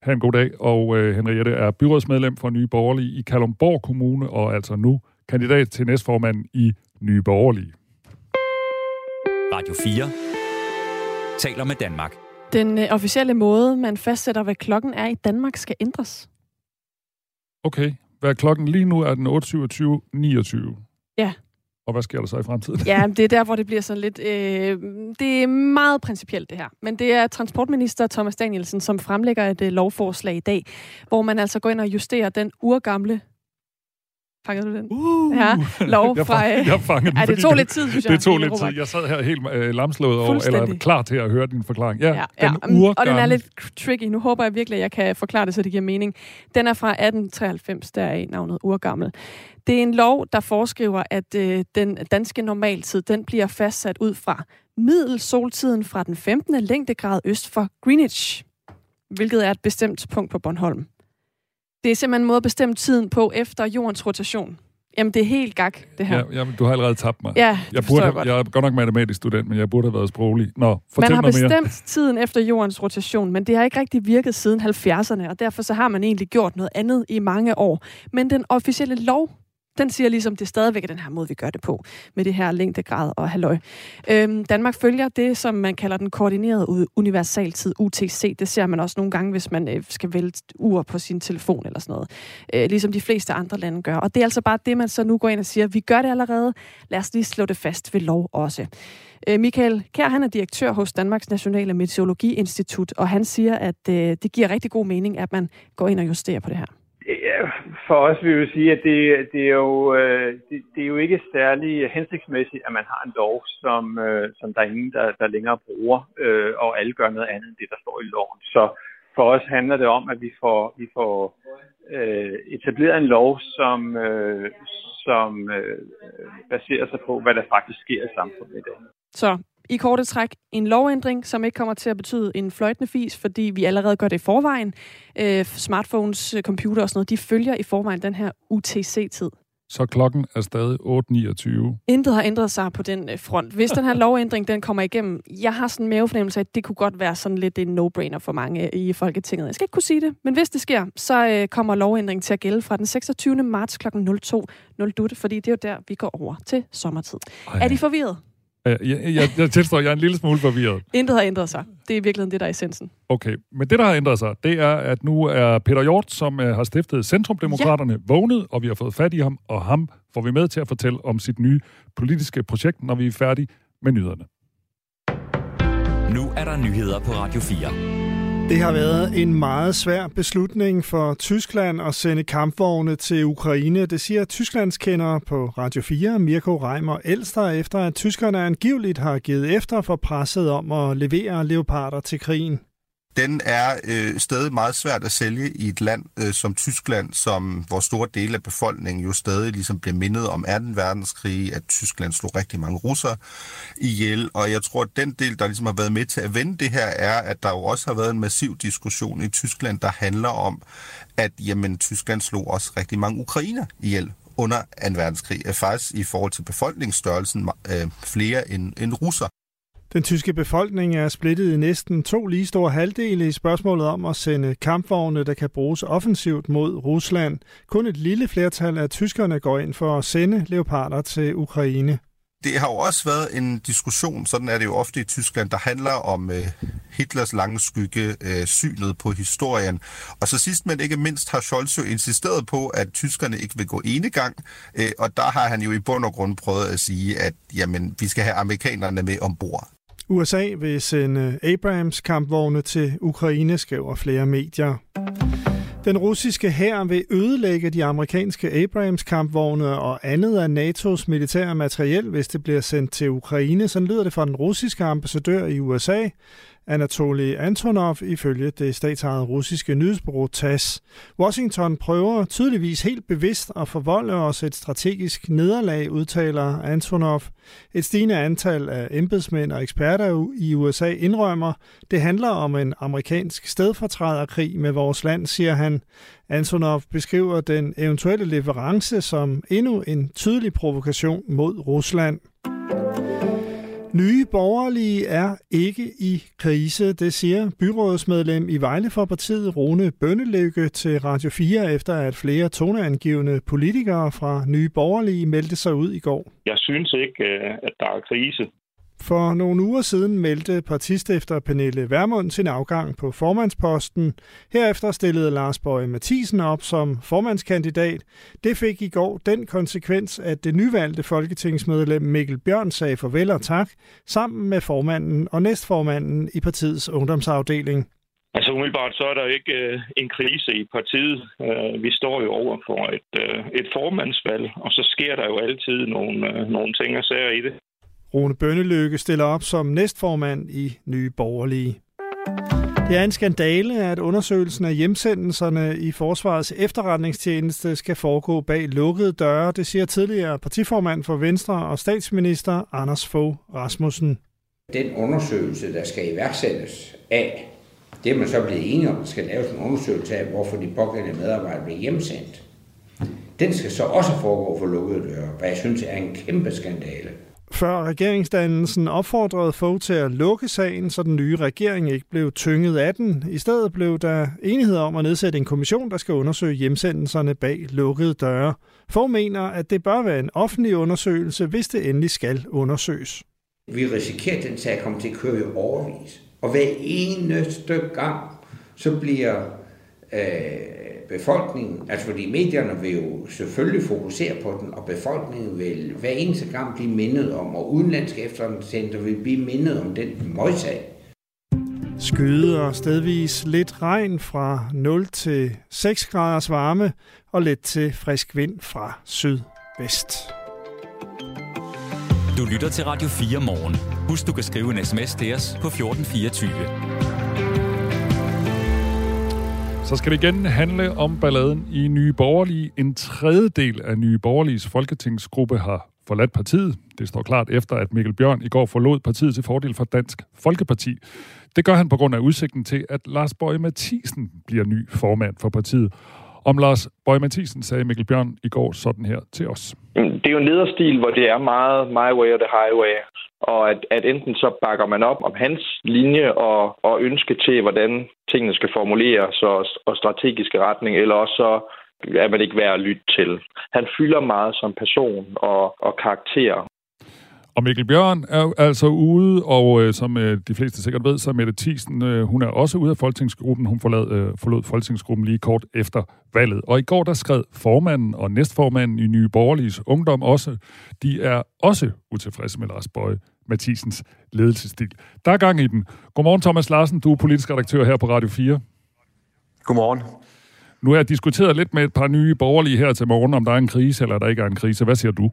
Ha' en god dag. Og uh, Henriette er byrådsmedlem for Nye Borgerlige i Kalumborg Kommune, og altså nu kandidat til næstformand i Nye Borgerlige. Radio 4 taler med Danmark. Den uh, officielle måde, man fastsætter, hvad klokken er i Danmark, skal ændres. Okay. Hvad klokken lige nu er den 8.27.29. Ja. Og hvad sker der så i fremtiden? Ja, det er der, hvor det bliver sådan lidt... Øh, det er meget principielt, det her. Men det er transportminister Thomas Danielsen, som fremlægger et øh, lovforslag i dag, hvor man altså går ind og justerer den urgamle Fangede du den? Uh, ja, lov fra... Jeg, jeg fangede den, ja, det tog lidt tid, synes jeg. Det tog lidt tid. Jeg sad her helt øh, lamslået over, eller klar til at høre din forklaring. Ja, ja. Den ja. Og den er lidt tricky. Nu håber jeg virkelig, at jeg kan forklare det, så det giver mening. Den er fra 1893, der er navnet urgammel. Det er en lov, der foreskriver, at øh, den danske normaltid, den bliver fastsat ud fra middelsoltiden fra den 15. længdegrad øst for Greenwich, hvilket er et bestemt punkt på Bornholm. Det er simpelthen en måde at bestemme tiden på efter jordens rotation. Jamen, det er helt gak, det her. Ja, jamen, du har allerede tabt mig. Ja, jeg, burde have, jeg, jeg er godt nok matematisk student, men jeg burde have været sproglig. Nå, fortæl Man har bestemt mere. tiden efter jordens rotation, men det har ikke rigtig virket siden 70'erne, og derfor så har man egentlig gjort noget andet i mange år. Men den officielle lov den siger ligesom, det er stadigvæk den her måde, vi gør det på, med det her længdegrad og halløj. Øhm, Danmark følger det, som man kalder den koordinerede universaltid, UTC. Det ser man også nogle gange, hvis man øh, skal vælge ur på sin telefon eller sådan noget. Øh, ligesom de fleste andre lande gør. Og det er altså bare det, man så nu går ind og siger, vi gør det allerede, lad os lige slå det fast ved lov også. Øh, Michael Kær, han er direktør hos Danmarks Nationale Meteorologiinstitut, og han siger, at øh, det giver rigtig god mening, at man går ind og justerer på det her for os vil jeg sige, at det, det, er jo, øh, det, det er jo ikke særlig hensigtsmæssigt, at man har en lov, som, øh, som der er ingen, der, der længere bruger, øh, og alle gør noget andet end det, der står i loven. Så for os handler det om, at vi får, vi får øh, etableret en lov, som, øh, som øh, baserer sig på, hvad der faktisk sker i samfundet i dag. Så i korte træk en lovændring, som ikke kommer til at betyde en fløjtende fis, fordi vi allerede gør det i forvejen. Øh, smartphones, computer og sådan noget, de følger i forvejen den her UTC-tid. Så klokken er stadig 8.29. Intet har ændret sig på den øh, front. Hvis den her lovændring den kommer igennem, jeg har sådan en mavefornemmelse af, at det kunne godt være sådan lidt en no-brainer for mange i Folketinget. Jeg skal ikke kunne sige det, men hvis det sker, så øh, kommer lovændringen til at gælde fra den 26. marts kl. 02.00, fordi det er jo der, vi går over til sommertid. Ej. Er de forvirret? Jeg, jeg, jeg tilstår, jeg er en lille smule forvirret. Intet har ændret sig. Det er i virkeligheden det, der er essensen. Okay, men det, der har ændret sig, det er, at nu er Peter Hjort, som uh, har stiftet Centrumdemokraterne, ja. vågnet, og vi har fået fat i ham, og ham får vi med til at fortælle om sit nye politiske projekt, når vi er færdige med nyhederne. Nu er der nyheder på Radio 4. Det har været en meget svær beslutning for Tyskland at sende kampvogne til Ukraine. Det siger Tysklands kender på Radio 4, Mirko Reimer Elster, efter at tyskerne angiveligt har givet efter for presset om at levere leoparder til krigen den er øh, stadig meget svært at sælge i et land øh, som Tyskland, som hvor store dele af befolkningen jo stadig ligesom bliver mindet om 2. verdenskrig, at Tyskland slog rigtig mange russere ihjel. Og jeg tror, at den del, der ligesom har været med til at vende det her, er, at der jo også har været en massiv diskussion i Tyskland, der handler om, at jamen, Tyskland slog også rigtig mange ukrainer ihjel under 2. verdenskrig. Er faktisk i forhold til befolkningsstørrelsen øh, flere end, end russer. Den tyske befolkning er splittet i næsten to lige store halvdele i spørgsmålet om at sende kampvogne, der kan bruges offensivt mod Rusland. Kun et lille flertal af tyskerne går ind for at sende leoparder til Ukraine. Det har jo også været en diskussion, sådan er det jo ofte i Tyskland, der handler om øh, Hitlers lange skygge, øh, synet på historien. Og så sidst men ikke mindst har Scholz jo insisteret på, at tyskerne ikke vil gå ene gang, øh, og der har han jo i bund og grund prøvet at sige, at jamen, vi skal have amerikanerne med ombord. USA vil sende øh, Abrams-kampvogne til Ukraine, skriver flere medier. Den russiske hær vil ødelægge de amerikanske Abrams-kampvogne og andet af NATO's militære materiel, hvis det bliver sendt til Ukraine. Så lyder det fra den russiske ambassadør i USA, Anatoly Antonov ifølge det statsejede russiske nyhedsbureau TASS. Washington prøver tydeligvis helt bevidst at forvolde os et strategisk nederlag, udtaler Antonov. Et stigende antal af embedsmænd og eksperter i USA indrømmer, det handler om en amerikansk stedfortræderkrig med vores land, siger han. Antonov beskriver den eventuelle leverance som endnu en tydelig provokation mod Rusland. Nye borgerlige er ikke i krise, det siger byrådsmedlem i Vejle for partiet Rune Bønnelykke til Radio 4, efter at flere toneangivende politikere fra Nye Borgerlige meldte sig ud i går. Jeg synes ikke, øh, at der er krise. For nogle uger siden meldte partistifter Pernille Vermund sin afgang på formandsposten. Herefter stillede Lars Bøge Mathisen op som formandskandidat. Det fik i går den konsekvens, at det nyvalgte folketingsmedlem Mikkel Bjørn sagde farvel og tak, sammen med formanden og næstformanden i partiets ungdomsafdeling. Altså umiddelbart så er der ikke øh, en krise i partiet. Øh, vi står jo over for et, øh, et formandsvalg, og så sker der jo altid nogle, øh, nogle ting og sager i det. Rune Bønneløkke stiller op som næstformand i Nye Borgerlige. Det er en skandale, at undersøgelsen af hjemsendelserne i Forsvarets efterretningstjeneste skal foregå bag lukkede døre, det siger tidligere partiformand for Venstre og statsminister Anders Fogh Rasmussen. Den undersøgelse, der skal iværksættes af, det er man så blevet enige om, der skal laves en undersøgelse af, hvorfor de pågældende medarbejdere blev hjemsendt. Den skal så også foregå for lukkede døre, hvad jeg synes er en kæmpe skandale. Før regeringsdannelsen opfordrede Fogh til at lukke sagen, så den nye regering ikke blev tynget af den. I stedet blev der enighed om at nedsætte en kommission, der skal undersøge hjemsendelserne bag lukkede døre. Fogh mener, at det bør være en offentlig undersøgelse, hvis det endelig skal undersøges. Vi risikerer, at den sag kommer til at køre i overvis. Og hver eneste gang, så bliver øh, befolkningen, altså fordi medierne vil jo selvfølgelig fokusere på den, og befolkningen vil hver eneste gang blive mindet om, og udenlandske efterretningstjenester vil blive mindet om den møjsag. Skyde og stedvis lidt regn fra 0 til 6 graders varme og lidt til frisk vind fra sydvest. Du lytter til Radio 4 morgen. Husk, du kan skrive en sms til os på 1424. Så skal det igen handle om balladen i Nye Borgerlige. En tredjedel af Nye Borgerliges folketingsgruppe har forladt partiet. Det står klart efter, at Mikkel Bjørn i går forlod partiet til fordel for Dansk Folkeparti. Det gør han på grund af udsigten til, at Lars Bøge Mathisen bliver ny formand for partiet. Om Lars Bøge Mathisen sagde Mikkel Bjørn i går sådan her til os. Det er jo en lederstil, hvor det er meget my way or the highway. Og at, at enten så bakker man op om hans linje og, og ønske til, hvordan tingene skal formuleres og, og strategiske retning, eller også så er man ikke værd at lytte til. Han fylder meget som person og, og karakter. Og Mikkel Bjørn er altså ude, og øh, som øh, de fleste sikkert ved, så er Mette Thiesen, øh, hun er også ude af folketingsgruppen. Hun forlod, øh, forlod folketingsgruppen lige kort efter valget. Og i går der skrev formanden og næstformanden i Nye Borgerliges Ungdom også, de er også utilfredse med Lars Bøje Mathisens ledelsesstil. Der er gang i den. Godmorgen Thomas Larsen, du er politisk redaktør her på Radio 4. Godmorgen. Nu har jeg diskuteret lidt med et par nye borgerlige her til morgen, om der er en krise eller der ikke er en krise. Hvad siger du?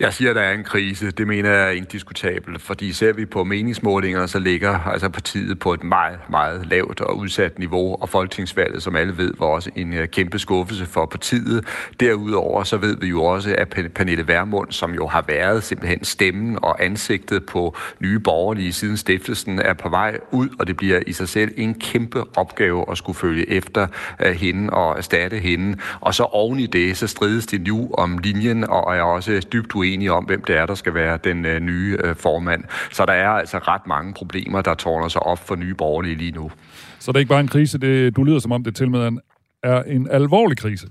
Jeg siger, at der er en krise. Det mener jeg er indiskutabelt, fordi ser vi på meningsmålingerne, så ligger altså partiet på et meget, meget lavt og udsat niveau, og folketingsvalget, som alle ved, var også en øh, kæmpe skuffelse for partiet. Derudover så ved vi jo også, at Pernille Vermund, som jo har været simpelthen stemmen og ansigtet på nye borgerlige siden stiftelsen, er på vej ud, og det bliver i sig selv en kæmpe opgave at skulle følge efter øh, hende og erstatte hende. Og så oven i det, så strides de nu om linjen, og er også dybt uenige om, hvem det er, der skal være den øh, nye øh, formand. Så der er altså ret mange problemer, der tårner sig op for nye borgerlige lige nu. Så det er ikke bare en krise, det, du lyder som om det til med er en alvorlig krise?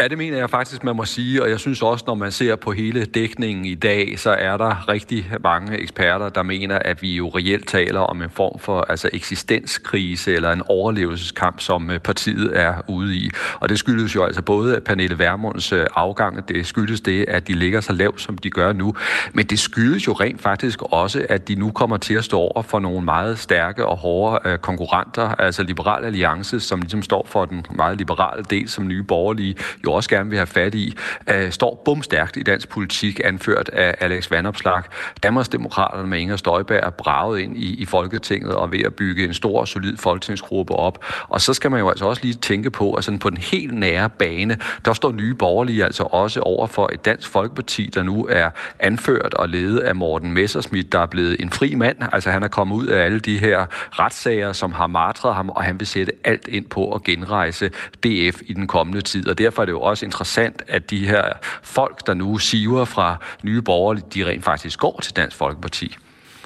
Ja, det mener jeg faktisk, man må sige, og jeg synes også, når man ser på hele dækningen i dag, så er der rigtig mange eksperter, der mener, at vi jo reelt taler om en form for altså eksistenskrise eller en overlevelseskamp, som øh, partiet er ude i. Og det skyldes jo altså både Pernille Vermunds øh, afgang, det skyldes det, at de ligger så lavt, som de gør nu, men det skyldes jo rent faktisk også, at de nu kommer til at stå over for nogle meget stærke og hårde øh, konkurrenter, altså Liberal Alliance, som ligesom står for den meget liberale del, som nye borgerlige jo også gerne vil have fat i, øh, står bumstærkt i dansk politik, anført af Alex Vandopslag. Danmarksdemokraterne med Inger Støjberg er braget ind i, i Folketinget og ved at bygge en stor og solid folketingsgruppe op. Og så skal man jo altså også lige tænke på, at sådan på den helt nære bane, der står nye borgerlige altså også over for et dansk folkeparti, der nu er anført og ledet af Morten Messersmith, der er blevet en fri mand. Altså han er kommet ud af alle de her retssager, som har martret ham, og han vil sætte alt ind på at genrejse DF i den kommende tid. Og derfor er det jo også interessant, at de her folk, der nu siver fra nye borgerlige, de rent faktisk går til Dansk Folkeparti.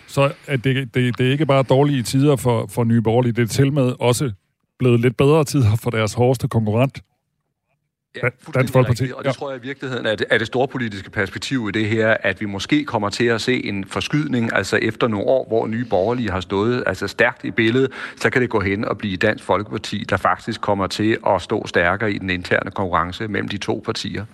Så at det, det, det er ikke bare dårlige tider for, for nye borgerlige, det er til med også blevet lidt bedre tider for deres hårdeste konkurrent. Ja, Dansk Folkeparti. Og det ja. tror jeg i virkeligheden er det, er det store politiske perspektiv i det her, at vi måske kommer til at se en forskydning, altså efter nogle år, hvor nye borgerlige har stået altså stærkt i billedet, så kan det gå hen og blive Dansk Folkeparti, der faktisk kommer til at stå stærkere i den interne konkurrence mellem de to partier.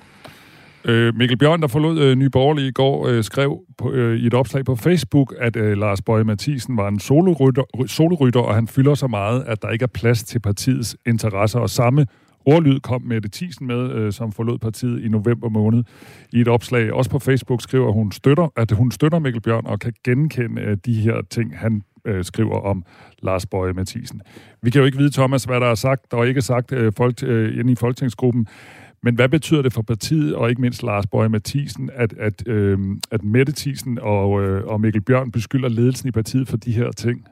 Øh, Mikkel Bjørn, der forlod øh, Nye Borgerlige i går, øh, skrev på, øh, i et opslag på Facebook, at øh, Lars Bøje Mathisen var en solorytter, solorytter, og han fylder så meget, at der ikke er plads til partiets interesser. Og samme ordlyd kom Mette Thiesen med, øh, som forlod partiet i november måned. I et opslag, også på Facebook, skriver hun, støtter, at hun støtter Mikkel Bjørn og kan genkende øh, de her ting, han øh, skriver om Lars Bøje Mathisen. Vi kan jo ikke vide, Thomas, hvad der er sagt og ikke sagt øh, folk, øh, inde i folketingsgruppen. Men hvad betyder det for partiet, og ikke mindst Lars Bøje Mathisen, at, at, øh, at Mette Thiesen og, øh, og Mikkel Bjørn beskylder ledelsen i partiet for de her ting?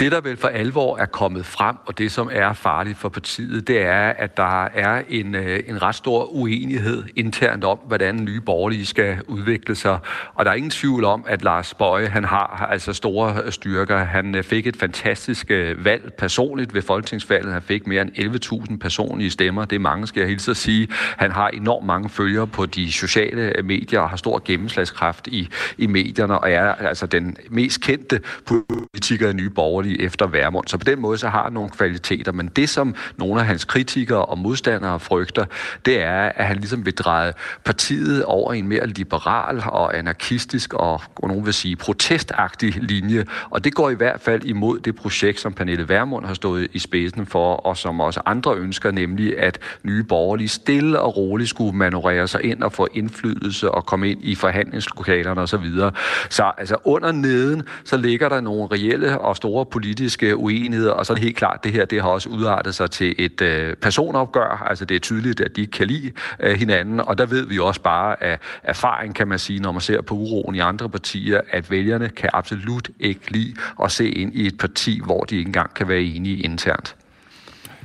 Det, der vel for alvor er kommet frem, og det, som er farligt for partiet, det er, at der er en, øh, en ret stor uenighed internt om, hvordan nye borgerlige skal udvikle sig. Og der er ingen tvivl om, at Lars Bøje, han har altså store øh, styrker. Han øh, fik et fantastisk valg personligt ved folketingsvalget. Han fik mere end 11.000 personlige stemmer. Det er mange, skal jeg hilse at sige. Han har enormt mange følgere på de sociale medier og har stor gennemslagskraft i, i medierne, og er altså den mest kendte politiker i nye borgerlige efter Værmund. Så på den måde så har han nogle kvaliteter, men det som nogle af hans kritikere og modstandere frygter, det er, at han ligesom vil dreje partiet over i en mere liberal og anarkistisk og nogen vil sige protestagtig linje, og det går i hvert fald imod det projekt, som Pernille Værmund har stået i spidsen for, og som også andre ønsker, nemlig at nye borgerlige stille og roligt skulle manøvrere sig ind og få indflydelse og komme ind i forhandlingslokalerne osv. Så, videre. så altså under neden, så ligger der nogle reelle og store politiske uenigheder, og så er det helt klart, at det her det har også udartet sig til et øh, personopgør. Altså det er tydeligt, at de ikke kan lide øh, hinanden, og der ved vi også bare af erfaring, kan man sige, når man ser på uroen i andre partier, at vælgerne kan absolut ikke lide at se ind i et parti, hvor de ikke engang kan være enige internt.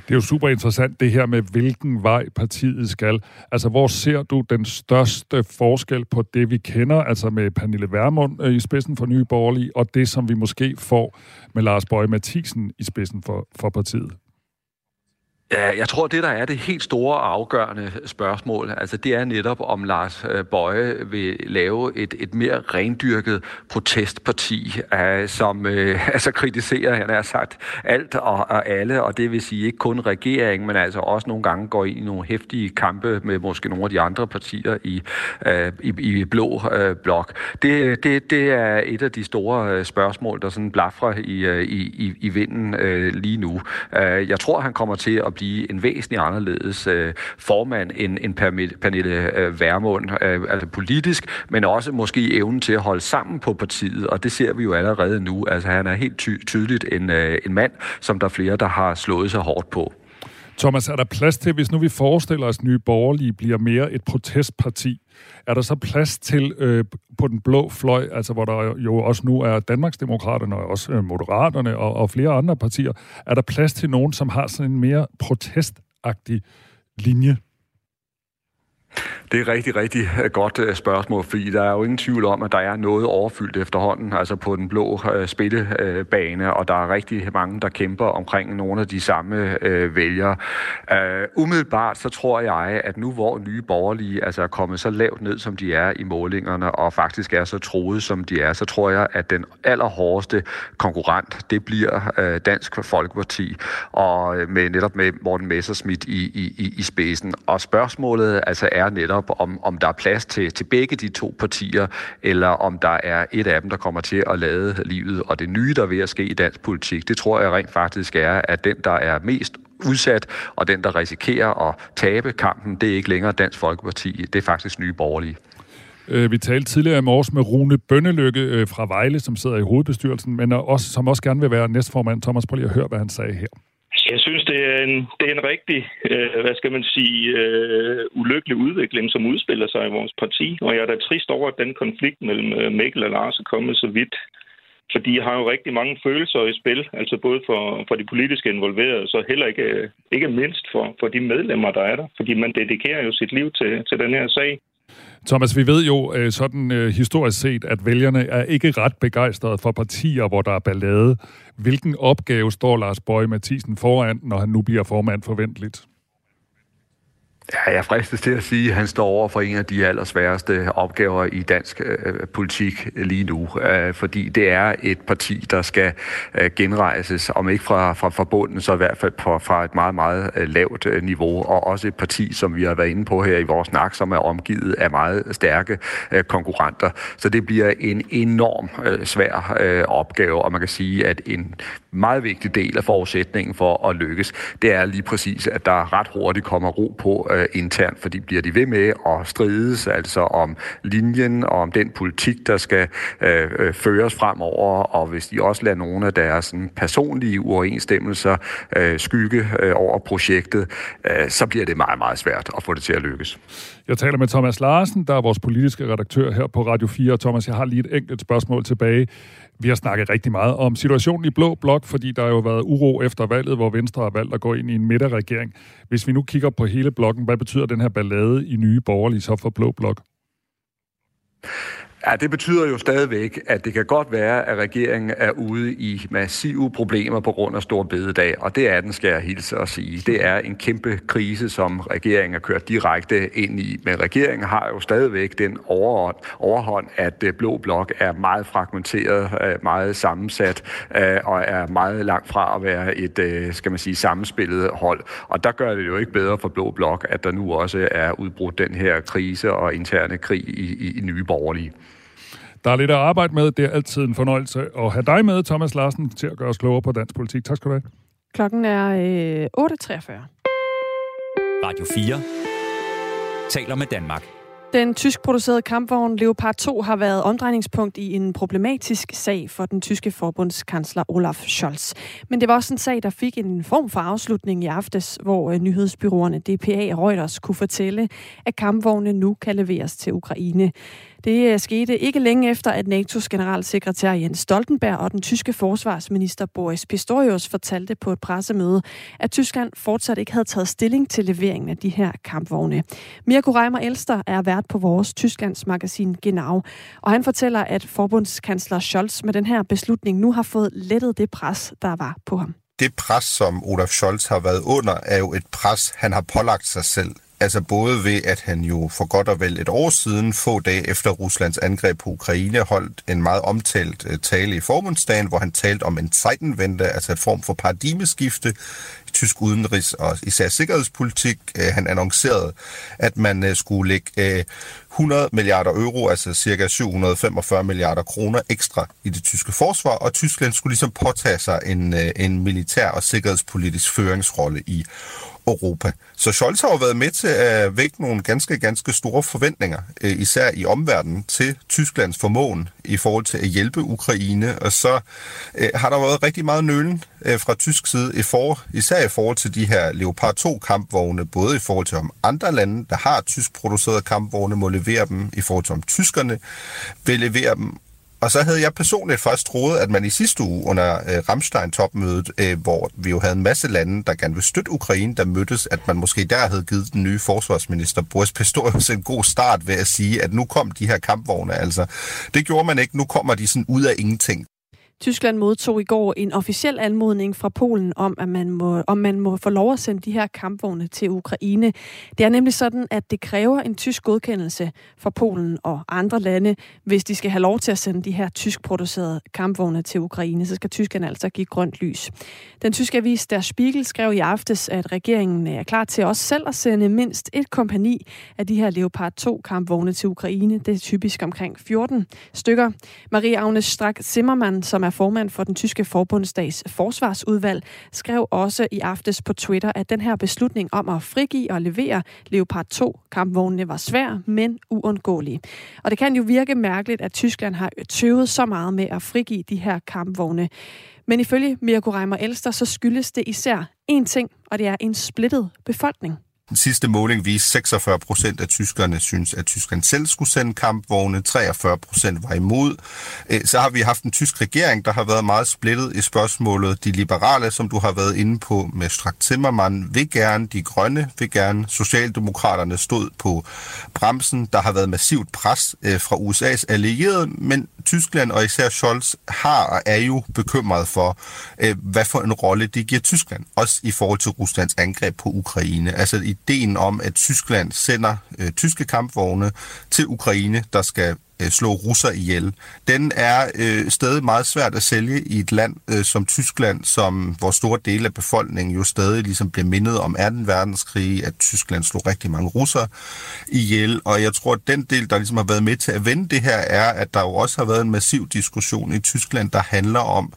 Det er jo super interessant det her med, hvilken vej partiet skal. Altså, hvor ser du den største forskel på det, vi kender, altså med Pernille Vermund øh, i spidsen for Nye Borgerlige, og det, som vi måske får med Lars Bøge Mathisen i spidsen for, for partiet? Ja, jeg tror, det der er det helt store og afgørende spørgsmål, altså det er netop, om Lars øh, Bøje vil lave et, et mere rendyrket protestparti, uh, som uh, altså kritiserer, han har sagt, alt og, og alle, og det vil sige ikke kun regeringen, men altså også nogle gange går ind i nogle hæftige kampe med måske nogle af de andre partier i, uh, i, i blå uh, blok. Det, det, det er et af de store spørgsmål, der sådan blafrer i, i, i vinden uh, lige nu. Uh, jeg tror, han kommer til at blive blive en væsentlig anderledes øh, formand end, end Pernille øh, Værmund, øh, altså politisk, men også måske evnen til at holde sammen på partiet, og det ser vi jo allerede nu. Altså han er helt ty- tydeligt en, øh, en mand, som der er flere, der har slået sig hårdt på. Thomas, er der plads til, hvis nu vi forestiller os, at Nye Borgerlige bliver mere et protestparti, er der så plads til øh, på den blå fløj, altså hvor der jo også nu er Danmarksdemokraterne og også øh, Moderaterne og, og flere andre partier, er der plads til nogen, som har sådan en mere protestagtig linje? Det er et rigtig, rigtig øh, godt øh, spørgsmål, fordi der er jo ingen tvivl om, at der er noget overfyldt efterhånden, altså på den blå øh, spillebane, og der er rigtig mange, der kæmper omkring nogle af de samme vælgere. Umiddelbart så tror jeg, at nu hvor nye borgerlige altså er kommet så lavt ned, som de er i målingerne, og faktisk er så troet, som de er, så tror jeg, at den allerhårdeste konkurrent, det bliver Dansk Folkeparti, og med netop med Morten Messerschmidt i, i, i spidsen. Og spørgsmålet altså er netop, om, om der er plads til, til begge de to partier, eller om der er et af dem, der kommer til at lade livet. Og det nye, der er ved at ske i dansk politik, det tror jeg rent faktisk er, at den, der er mest udsat, og den, der risikerer at tabe kampen, det er ikke længere Dansk Folkeparti, det er faktisk nye borgerlige. Øh, vi talte tidligere i morges med Rune Bønnelykke øh, fra Vejle, som sidder i hovedbestyrelsen, men øh, også, som også gerne vil være næstformand. Thomas, prøv lige at høre, hvad han sagde her. Altså, jeg synes, det er en, det er en rigtig, øh, hvad skal man sige, øh, ulykkelig udvikling, som udspiller sig i vores parti. Og jeg er da trist over, at den konflikt mellem øh, Mikkel og Lars er kommet så vidt. Fordi de har jo rigtig mange følelser i spil, altså både for, for de politiske involverede, så heller ikke, øh, ikke mindst for, for de medlemmer, der er der. Fordi man dedikerer jo sit liv til, til den her sag. Thomas, vi ved jo øh, sådan øh, historisk set, at vælgerne er ikke ret begejstrede for partier, hvor der er ballade. Hvilken opgave står Lars Bøge Mathisen foran, når han nu bliver formand forventeligt? Ja, jeg fristes til at sige, at han står over for en af de allersværeste opgaver i dansk øh, politik lige nu. Øh, fordi det er et parti, der skal øh, genrejses, om ikke fra, fra bunden, så i hvert fald på, fra et meget, meget øh, lavt øh, niveau. Og også et parti, som vi har været inde på her i vores snak, som er omgivet af meget stærke øh, konkurrenter. Så det bliver en enorm øh, svær øh, opgave, og man kan sige, at en meget vigtig del af forudsætningen for at lykkes, det er lige præcis, at der ret hurtigt kommer ro på øh, internt, fordi bliver de ved med at strides altså om linjen og om den politik, der skal øh, øh, føres fremover, og hvis de også lader nogle af deres sådan, personlige uoverensstemmelser øh, skygge øh, over projektet, øh, så bliver det meget, meget svært at få det til at lykkes. Jeg taler med Thomas Larsen, der er vores politiske redaktør her på Radio 4. Thomas, jeg har lige et enkelt spørgsmål tilbage. Vi har snakket rigtig meget om situationen i Blå Blok, fordi der har jo været uro efter valget, hvor Venstre har valgt at gå ind i en midterregering. Hvis vi nu kigger på hele blokken, hvad betyder den her ballade i nye borgerlige så for Blå Blok? Ja, det betyder jo stadigvæk, at det kan godt være, at regeringen er ude i massive problemer på grund af stor bededag, og det er den, skal jeg hilse at sige. Det er en kæmpe krise, som regeringen er kørt direkte ind i, men regeringen har jo stadigvæk den overhånd, at øh, Blå Blok er meget fragmenteret, øh, meget sammensat øh, og er meget langt fra at være et, skal man sige, sammenspillet hold. Og der gør det jo ikke bedre for Blå Blok, at der nu også er udbrudt den her krise og interne krig i, i, i nye borgerlige. Der er lidt at arbejde med. Det er altid en fornøjelse at have dig med, Thomas Larsen, til at gøre os klogere på dansk politik. Tak skal du have. Klokken er øh, 8.43. Radio 4 taler med Danmark. Den tyskproducerede kampvogn Leopard 2 har været omdrejningspunkt i en problematisk sag for den tyske forbundskansler Olaf Scholz. Men det var også en sag, der fik en form for afslutning i aftes, hvor øh, nyhedsbyråerne DPA og Reuters kunne fortælle, at kampvogne nu kan leveres til Ukraine. Det øh, skete ikke længe efter, at NATO's generalsekretær Jens Stoltenberg og den tyske forsvarsminister Boris Pistorius fortalte på et pressemøde, at Tyskland fortsat ikke havde taget stilling til leveringen af de her kampvogne. Mirko Reimer Elster er vært på vores Tysklands magasin Genau, og han fortæller, at forbundskansler Scholz med den her beslutning nu har fået lettet det pres, der var på ham det pres, som Olaf Scholz har været under, er jo et pres, han har pålagt sig selv. Altså både ved, at han jo for godt og vel et år siden, få dage efter Ruslands angreb på Ukraine, holdt en meget omtalt øh, tale i forbundsdagen, hvor han talte om en Zeitenwende, altså en form for paradigmeskifte i tysk udenrigs- og især sikkerhedspolitik. Øh, han annoncerede, at man øh, skulle lægge 100 milliarder euro, altså cirka 745 milliarder kroner ekstra i det tyske forsvar, og Tyskland skulle ligesom påtage sig en, en militær og sikkerhedspolitisk føringsrolle i Europa. Så Scholz har jo været med til at vække nogle ganske, ganske store forventninger, øh, især i omverdenen, til Tysklands formåen i forhold til at hjælpe Ukraine. Og så øh, har der været rigtig meget nølen øh, fra tysk side, i for, især i forhold til de her Leopard 2 kampvogne, både i forhold til om andre lande, der har tysk producerede kampvogne, må levere dem, i forhold til om tyskerne vil levere dem, og så havde jeg personligt først troet, at man i sidste uge under øh, Ramstein-topmødet, øh, hvor vi jo havde en masse lande, der gerne vil støtte Ukraine, der mødtes, at man måske der havde givet den nye forsvarsminister Boris Pistorius en god start ved at sige, at nu kom de her kampvogne. Altså, det gjorde man ikke. Nu kommer de sådan ud af ingenting. Tyskland modtog i går en officiel anmodning fra Polen om, at man må, om man må få lov at sende de her kampvogne til Ukraine. Det er nemlig sådan, at det kræver en tysk godkendelse fra Polen og andre lande, hvis de skal have lov til at sende de her tyskproducerede kampvogne til Ukraine. Så skal Tyskland altså give grønt lys. Den tyske avis Der Spiegel skrev i aftes, at regeringen er klar til også selv at sende mindst et kompani af de her Leopard 2 kampvogne til Ukraine. Det er typisk omkring 14 stykker. Marie Agnes Strak Zimmermann, som er formand for den tyske forbundsdags forsvarsudvalg, skrev også i aftes på Twitter, at den her beslutning om at frigive og levere Leopard 2 kampvognene var svær, men uundgåelig. Og det kan jo virke mærkeligt, at Tyskland har tøvet så meget med at frigive de her kampvogne. Men ifølge Mirko Reimer Elster, så skyldes det især én ting, og det er en splittet befolkning. Den sidste måling viste 46 procent af tyskerne synes, at Tyskland selv skulle sende kampvogne. 43 procent var imod. Øh, så har vi haft en tysk regering, der har været meget splittet i spørgsmålet. De liberale, som du har været inde på med Strack Zimmermann, vil gerne. De grønne vil gerne. Socialdemokraterne stod på bremsen. Der har været massivt pres øh, fra USA's allierede, men Tyskland og især Scholz har og er jo bekymret for, øh, hvad for en rolle det giver Tyskland. Også i forhold til Ruslands angreb på Ukraine. Altså ideen om, at Tyskland sender øh, tyske kampvogne til Ukraine, der skal øh, slå russer ihjel. Den er øh, stadig meget svært at sælge i et land øh, som Tyskland, som hvor store dele af befolkningen jo stadig ligesom bliver mindet om 2. verdenskrig, at Tyskland slog rigtig mange russer ihjel. Og jeg tror, at den del, der ligesom har været med til at vende det her, er, at der jo også har været en massiv diskussion i Tyskland, der handler om,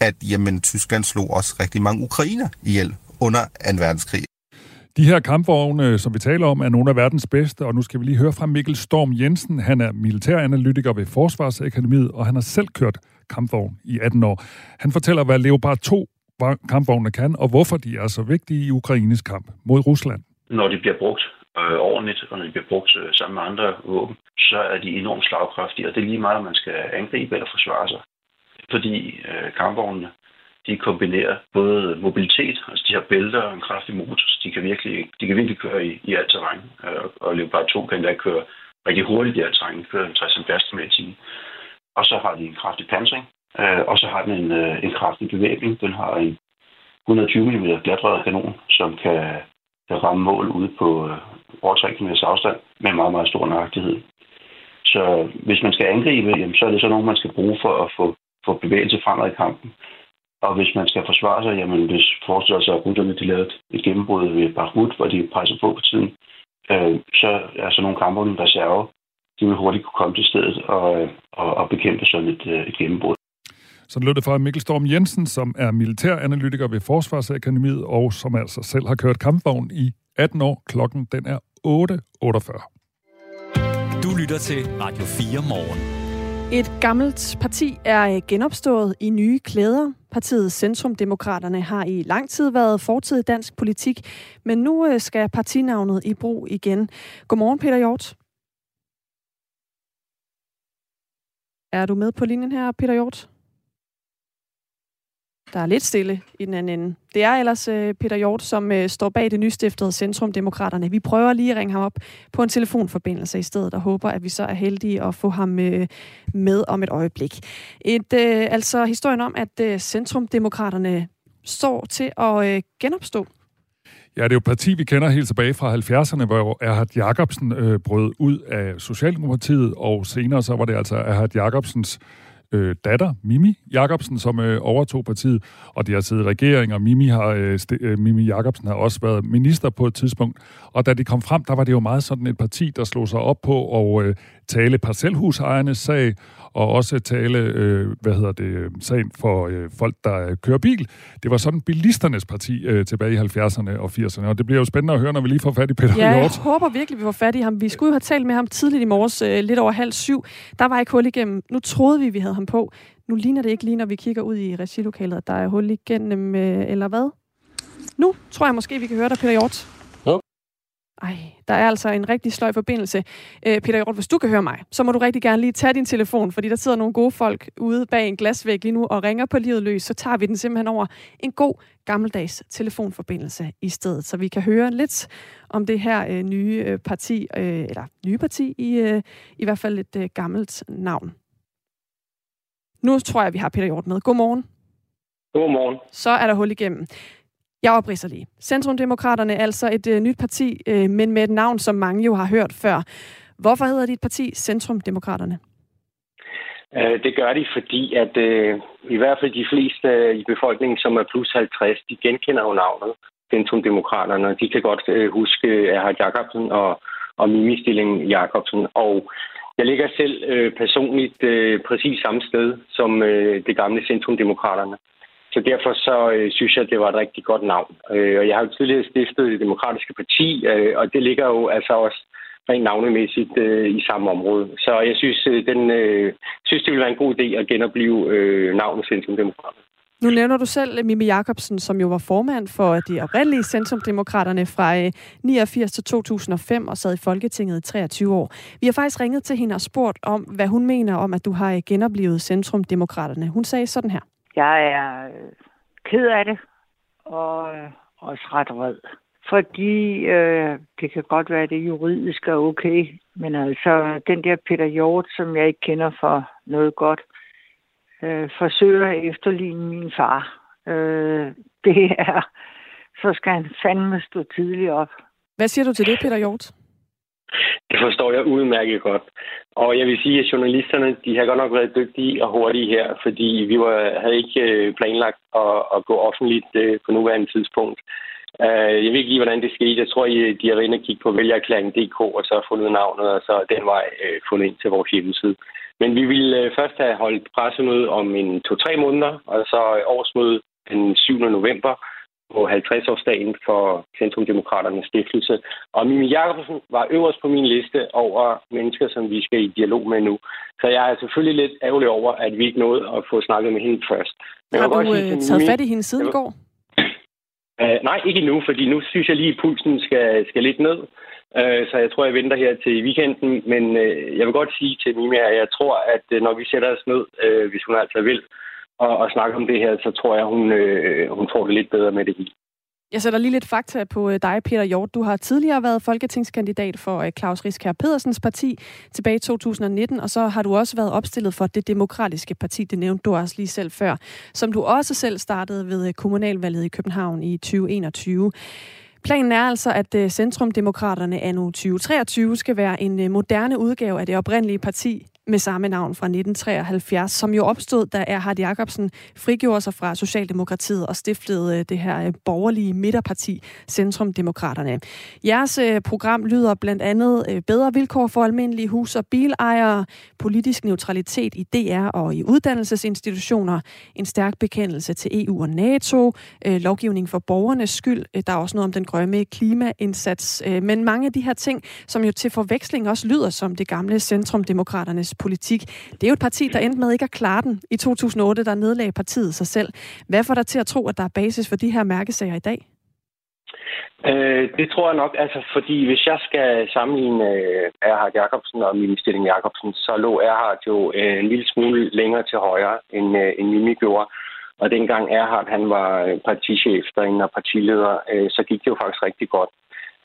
at jamen, Tyskland slog også rigtig mange ukrainer ihjel under 2. verdenskrig. De her kampvogne, som vi taler om, er nogle af verdens bedste, og nu skal vi lige høre fra Mikkel Storm Jensen. Han er militæranalytiker ved Forsvarsakademiet, og han har selv kørt kampvogn i 18 år. Han fortæller, hvad Leopard 2 kampvogne kan, og hvorfor de er så vigtige i Ukraines kamp mod Rusland. Når de bliver brugt øh, ordentligt, og når de bliver brugt øh, sammen med andre våben, så er de enormt slagkraftige, og det er lige meget, om man skal angribe eller forsvare sig. Fordi øh, kampvognene de kombinerer både mobilitet, altså de har bælter og en kraftig motor, så de kan virkelig, de kan virkelig køre i, i alt terræn. Øh, og Leopard 2 kan endda køre rigtig hurtigt i alt terræn, køre 60 km i timen. Og så har de en kraftig pansring, øh, og så har den en, øh, en kraftig bevæbning. Den har en 120 mm glatrøret kanon, som kan, kan ramme mål ude på øh, over 3 km afstand med meget, meget stor nøjagtighed. Så hvis man skal angribe, jamen, så er det så nogen, man skal bruge for at få, få bevægelse fremad i kampen. Og hvis man skal forsvare sig, jamen hvis forestiller sig, at russerne de lavede et gennembrud ved Bakhmut, hvor de presser på på tiden, øh, så er så nogle kamper en reserve. De vil hurtigt kunne komme til stedet og, og, og bekæmpe sådan et, øh, et gennembrud. Så lød det fra Mikkel Storm Jensen, som er militæranalytiker ved Forsvarsakademiet, og som altså selv har kørt kampvogn i 18 år. Klokken den er 8.48. Du lytter til Radio 4 morgen. Et gammelt parti er øh, genopstået i nye klæder. Partiet Centrumdemokraterne har i lang tid været fortid i dansk politik, men nu øh, skal partinavnet i brug igen. Godmorgen, Peter Hjort. Er du med på linjen her, Peter Hjort? Der er lidt stille i den anden ende. Det er ellers øh, Peter Hjort, som øh, står bag det nystiftede Centrum Demokraterne. Vi prøver lige at ringe ham op på en telefonforbindelse i stedet, og håber, at vi så er heldige at få ham øh, med om et øjeblik. Et, øh, altså historien om, at øh, Centrum Demokraterne står til at øh, genopstå. Ja, det er jo et parti, vi kender helt tilbage fra 70'erne, hvor Erhard Jacobsen øh, brød ud af Socialdemokratiet, og senere så var det altså Erhard Jacobsens øh, Øh, datter, Mimi Jakobsen, som øh, overtog partiet, og de har siddet i regering, og Mimi, har, øh, øh, Mimi Jakobsen har også været minister på et tidspunkt. Og da de kom frem, der var det jo meget sådan et parti, der slog sig op på at øh, tale parcelhusejernes sag, og også tale, øh, hvad hedder det, sagen for øh, folk, der kører bil. Det var sådan bilisternes parti øh, tilbage i 70'erne og 80'erne, og det bliver jo spændende at høre, når vi lige får fat i Peter Ja, jeg Hjort. håber virkelig, vi får fat i ham. Vi skulle jo have talt med ham tidligt i morges, øh, lidt over halv syv. Der var ikke hul igennem. Nu troede vi, vi havde ham på. Nu ligner det ikke lige, når vi kigger ud i regilokalet, at der er hul igennem, øh, eller hvad? Nu tror jeg måske, vi kan høre dig, Peter Hjort. Ej, der er altså en rigtig sløj forbindelse. Øh, Peter Hjort, hvis du kan høre mig, så må du rigtig gerne lige tage din telefon, fordi der sidder nogle gode folk ude bag en glasvæg lige nu og ringer på livet løs. Så tager vi den simpelthen over en god gammeldags telefonforbindelse i stedet, så vi kan høre lidt om det her øh, nye øh, parti, øh, eller nye parti i, øh, i hvert fald et øh, gammelt navn. Nu tror jeg, vi har Peter Hjort med. Godmorgen. Godmorgen. Så er der hul igennem. Jeg opridser lige. Centrumdemokraterne er altså et øh, nyt parti, øh, men med et navn, som mange jo har hørt før. Hvorfor hedder dit parti Centrumdemokraterne? Øh, Det gør de, fordi at øh, i hvert fald de fleste øh, i befolkningen, som er plus 50, de genkender jo navnet Centrumdemokraterne. De kan godt øh, huske Erhard Jacobsen og, og Mimi Stilling Jacobsen. Og jeg ligger selv øh, personligt øh, præcis samme sted som øh, det gamle Centrumdemokraterne. Så derfor så øh, synes jeg, at det var et rigtig godt navn. Øh, og jeg har jo tidligere stiftet det demokratiske parti, øh, og det ligger jo altså også rent navnemæssigt øh, i samme område. Så jeg synes, øh, den, øh, synes, det ville være en god idé at genopleve øh, navnet Centrumdemokraterne. Nu nævner du selv Mimi Jakobsen, som jo var formand for de oprindelige Centrumdemokraterne fra øh, 89 til 2005 og sad i Folketinget i 23 år. Vi har faktisk ringet til hende og spurgt om, hvad hun mener om, at du har øh, genoplevet Centrumdemokraterne. Hun sagde sådan her. Jeg er øh, ked af det, og øh, også ret vred. Fordi øh, det kan godt være, at det juridisk er okay, men altså den der Peter Hjort, som jeg ikke kender for noget godt, øh, forsøger at efterligne min far. Øh, det er, så skal han fandme stå tidligt op. Hvad siger du til det, Peter Hjort? Det forstår jeg udmærket godt. Og jeg vil sige, at journalisterne de har godt nok været dygtige og hurtige her, fordi vi var, havde ikke øh, planlagt at, at gå offentligt øh, på nuværende tidspunkt. Øh, jeg ved ikke lige, hvordan det skete. Jeg tror, I, de har været inde og kigge på vælgerklæring.dk og så fundet navnet, og så den vej fundet ind til vores hjemmeside. Men vi ville først have holdt pressemøde om en to-tre måneder, og så årsmøde den 7. november på 50-årsdagen for Centrumdemokraternes stiftelse. Og Mimi Jacobsen var øverst på min liste over mennesker, som vi skal i dialog med nu. Så jeg er selvfølgelig lidt ærgerlig over, at vi ikke nåede at få snakket med hende først. Men Har du sige øh, taget fat i hende siden i går? Uh, nej, ikke endnu, fordi nu synes jeg lige, at pulsen skal, skal lidt ned. Uh, så jeg tror, jeg venter her til weekenden. Men uh, jeg vil godt sige til Mimi, at jeg tror, at uh, når vi sætter os ned, uh, hvis hun altså vil, og, og snakke om det her, så tror jeg, hun, øh, hun får det lidt bedre med det hele. Jeg sætter lige lidt fakta på øh, dig, Peter Hjort. Du har tidligere været folketingskandidat for øh, Claus Riskær Pedersens parti tilbage i 2019, og så har du også været opstillet for det demokratiske parti, det nævnte du også lige selv før, som du også selv startede ved øh, kommunalvalget i København i 2021. Planen er altså, at Centrumdemokraterne anno 2023 skal være en moderne udgave af det oprindelige parti med samme navn fra 1973, som jo opstod, da Erhard Jacobsen frigjorde sig fra Socialdemokratiet og stiftede øh, det her øh, borgerlige midterparti, Centrumdemokraterne. Jeres øh, program lyder blandt andet bedre vilkår for almindelige hus- og bilejere, politisk neutralitet i DR og i uddannelsesinstitutioner, en stærk bekendelse til EU og NATO, lovgivning for borgernes skyld, der er også noget om den grønne klimaindsats, men mange af de her ting, som jo til forveksling også lyder som det gamle Centrumdemokraternes politik. Det er jo et parti, der endte med ikke at klare den. I 2008, der nedlagde partiet sig selv. Hvad får dig til at tro, at der er basis for de her mærkesager i dag? Øh, det tror jeg nok, altså fordi hvis jeg skal sammenligne øh, Erhard Jacobsen og Mimi Jacobsen, så lå Erhard jo øh, en lille smule længere til højre, end, øh, end Mimi gjorde. Og dengang Erhard han var øh, partichef derinde og partileder, øh, så gik det jo faktisk rigtig godt.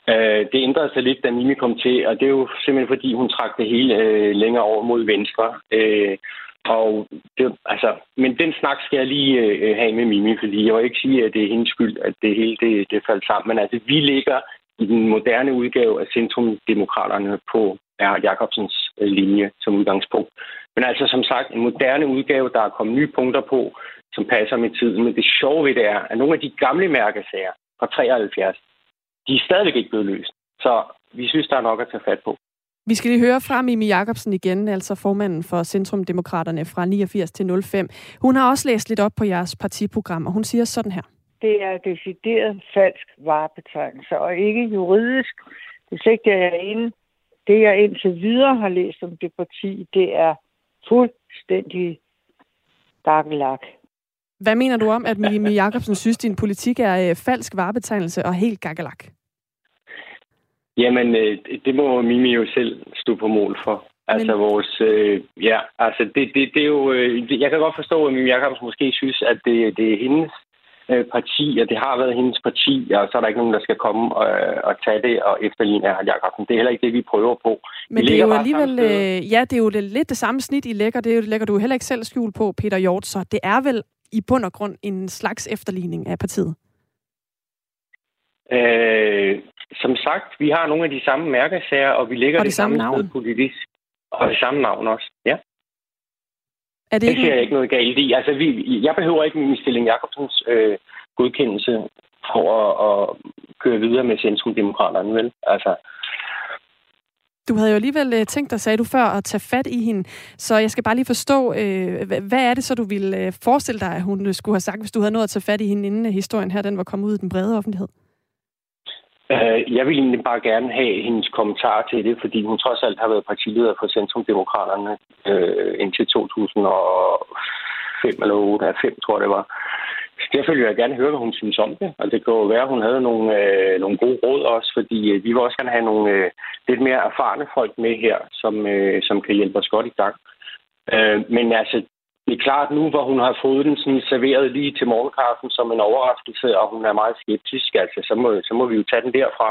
Øh, det ændrede sig lidt, da Mimi kom til, og det er jo simpelthen fordi, hun trak det hele øh, længere over mod venstre. Øh, og det, altså, men den snak skal jeg lige øh, have med Mimi, fordi jeg vil ikke sige, at det er hendes skyld, at det hele det, det faldt sammen. Men altså, vi ligger i den moderne udgave af Centrumdemokraterne på er Jacobsens øh, linje som udgangspunkt. Men altså, som sagt, en moderne udgave, der er kommet nye punkter på, som passer med tiden. Men det sjove ved det er, at nogle af de gamle mærkesager fra 73, de er stadigvæk ikke blevet løst. Så vi synes, der er nok at tage fat på. Vi skal lige høre fra Mimi Jacobsen igen, altså formanden for Centrumdemokraterne fra 89 til 05. Hun har også læst lidt op på jeres partiprogram, og hun siger sådan her. Det er decideret falsk varebetegnelse, og ikke juridisk. Det sigter jeg ind. Det, jeg indtil videre har læst om det parti, det er fuldstændig gakkelak. Hvad mener du om, at Mimi Jacobsen synes, din politik er øh, falsk varebetegnelse og helt gakkelak? Jamen, øh, det må Mimi jo selv stå på mål for. Altså Men... vores, øh, ja, altså det, det, det er jo, øh, jeg kan godt forstå, at Mimi Jacobsen måske synes, at det, det er hendes øh, parti, og det har været hendes parti, og så er der ikke nogen, der skal komme og, og tage det og efterligne Erhard Jacobsen. Det er heller ikke det, vi prøver på. Men det er jo alligevel, øh, ja, det er jo lidt det samme snit, I lægger. Det, er jo, det lægger du heller ikke selv skjul på, Peter Hjort, så det er vel i bund og grund en slags efterligning af partiet? Øh, som sagt, vi har nogle af de samme mærkesager, og vi ligger og det, det samme, samme navn. politisk. Og det samme navn også, ja. Er det, det ser jeg ikke noget galt i. Altså, vi, jeg behøver ikke min stilling Jacobsens øh, godkendelse for at, at køre videre med Centrumdemokraterne, vel? Altså, du havde jo alligevel øh, tænkt dig, sagde du før, at tage fat i hende. Så jeg skal bare lige forstå, øh, hvad er det så, du ville øh, forestille dig, at hun skulle have sagt, hvis du havde nået at tage fat i hende, inden historien her den var kommet ud i den brede offentlighed? Øh, jeg vil egentlig bare gerne have hendes kommentar til det, fordi hun trods alt har været partileder for Centrumdemokraterne øh, indtil 2005 eller 8, 5, tror jeg det var. Så derfor vil jeg gerne høre, hvad hun synes om det. Og det kan jo være, at hun havde nogle, øh, nogle gode råd også, fordi øh, vi vil også gerne have nogle øh, lidt mere erfarne folk med her, som, øh, som kan hjælpe os godt i gang. Øh, men altså, det er klart nu, hvor hun har fået den sådan serveret lige til morgenkaffen som en overraskelse, og hun er meget skeptisk, altså, så, må, så må vi jo tage den derfra.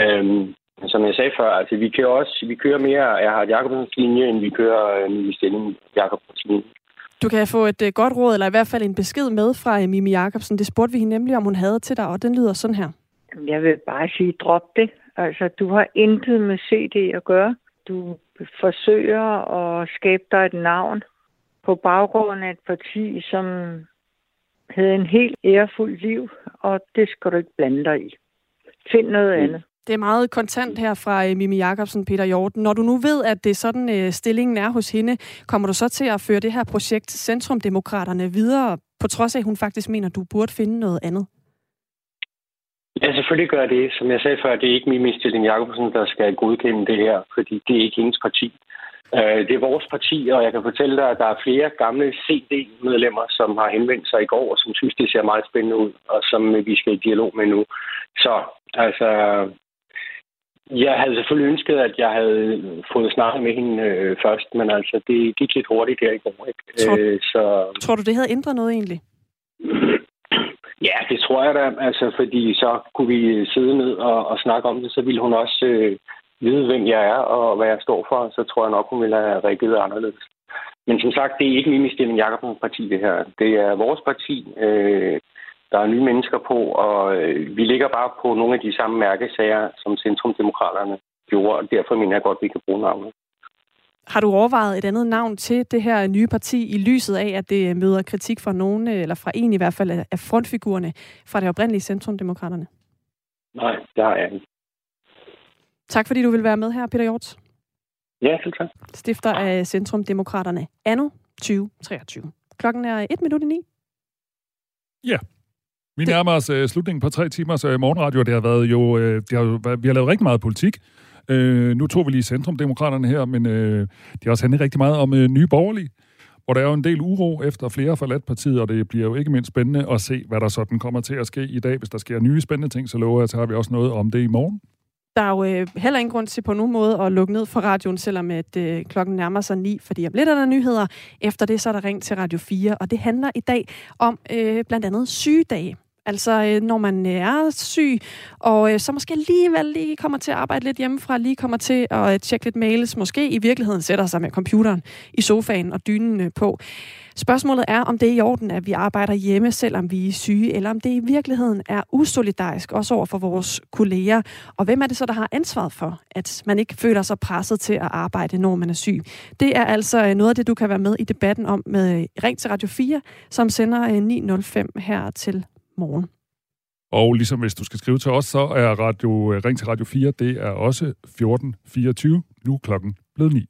Øhm, som jeg sagde før, altså, vi kører også vi kører mere Erhard Jacobsens linje, end vi kører øh, Mimi Stilling Jacobsens linje. Du kan få et uh, godt råd, eller i hvert fald en besked med fra uh, Mimi Jacobsen. Det spurgte vi hende nemlig, om hun havde til dig, og den lyder sådan her. Jeg vil bare sige, drop det. Altså, du har intet med CD at gøre. Du forsøger at skabe dig et navn på baggrund af et parti, som havde en helt ærefuld liv, og det skal du ikke blande dig i. Find noget mm. andet. Det er meget kontant her fra øh, Mimi Jakobsen, Peter Hjorten. Når du nu ved, at det er sådan, øh, stillingen er hos hende, kommer du så til at føre det her projekt Centrumdemokraterne videre, på trods af, at hun faktisk mener, at du burde finde noget andet? Ja, selvfølgelig gør det. Som jeg sagde før, det er ikke Mimi Stilling Jakobsen, der skal godkende det her, fordi det er ikke hendes parti. Øh, det er vores parti, og jeg kan fortælle dig, at der er flere gamle CD-medlemmer, som har henvendt sig i går, og som synes, det ser meget spændende ud, og som vi skal i dialog med nu. Så altså, jeg havde selvfølgelig ønsket, at jeg havde fået snakket med hende øh, først, men altså, det gik lidt hurtigt der i går. Ikke? Tror, øh, så... tror du, det havde ændret noget egentlig? Ja, det tror jeg da, altså, fordi så kunne vi sidde ned og, og snakke om det, så ville hun også øh, vide, hvem jeg er og hvad jeg står for, så tror jeg nok, hun ville have reageret anderledes. Men som sagt, det er ikke min Stilling Jacobsens parti, det her. Det er vores parti. Øh, der er nye mennesker på, og øh, vi ligger bare på nogle af de samme mærkesager, som Centrumdemokraterne gjorde, og derfor mener jeg godt, at vi kan bruge navnet. Har du overvejet et andet navn til det her nye parti i lyset af, at det møder kritik fra nogen, eller fra en i hvert fald af frontfigurerne fra det oprindelige Centrumdemokraterne? Nej, det har jeg ikke. Tak fordi du vil være med her, Peter Hjort. Ja, selv tak. Stifter af Centrumdemokraterne anno 2023. Klokken er et minut i ni. Ja. Vi nærmer os uh, slutningen på tre timers uh, morgenradio. Det har været jo, uh, det har jo, vi har lavet rigtig meget politik. Uh, nu tog vi lige Centrumdemokraterne her, men uh, det har også handlet rigtig meget om uh, nye borgerlige, hvor der er jo en del uro efter flere forladt partiet, og det bliver jo ikke mindst spændende at se, hvad der sådan kommer til at ske i dag. Hvis der sker nye spændende ting, så lover jeg, at så har vi også noget om det i morgen. Der er jo øh, heller ingen grund til på nogen måde at lukke ned for radioen, selvom at, øh, klokken nærmer sig ni, fordi om lidt er der nyheder. Efter det så er der ring til Radio 4, og det handler i dag om øh, blandt andet sygedage. Altså, øh, når man øh, er syg, og øh, så måske alligevel lige kommer til at arbejde lidt hjemmefra, lige kommer til at tjekke lidt mails, måske i virkeligheden sætter sig med computeren i sofaen og dynen på. Spørgsmålet er, om det er i orden, at vi arbejder hjemme, selvom vi er syge, eller om det i virkeligheden er usolidarisk, også over for vores kolleger. Og hvem er det så, der har ansvaret for, at man ikke føler sig presset til at arbejde, når man er syg? Det er altså noget af det, du kan være med i debatten om med Ring til Radio 4, som sender 9.05 her til morgen. Og ligesom hvis du skal skrive til os, så er radio, øh, Ring til Radio 4, det er også 14.24. Nu klokken blevet 9.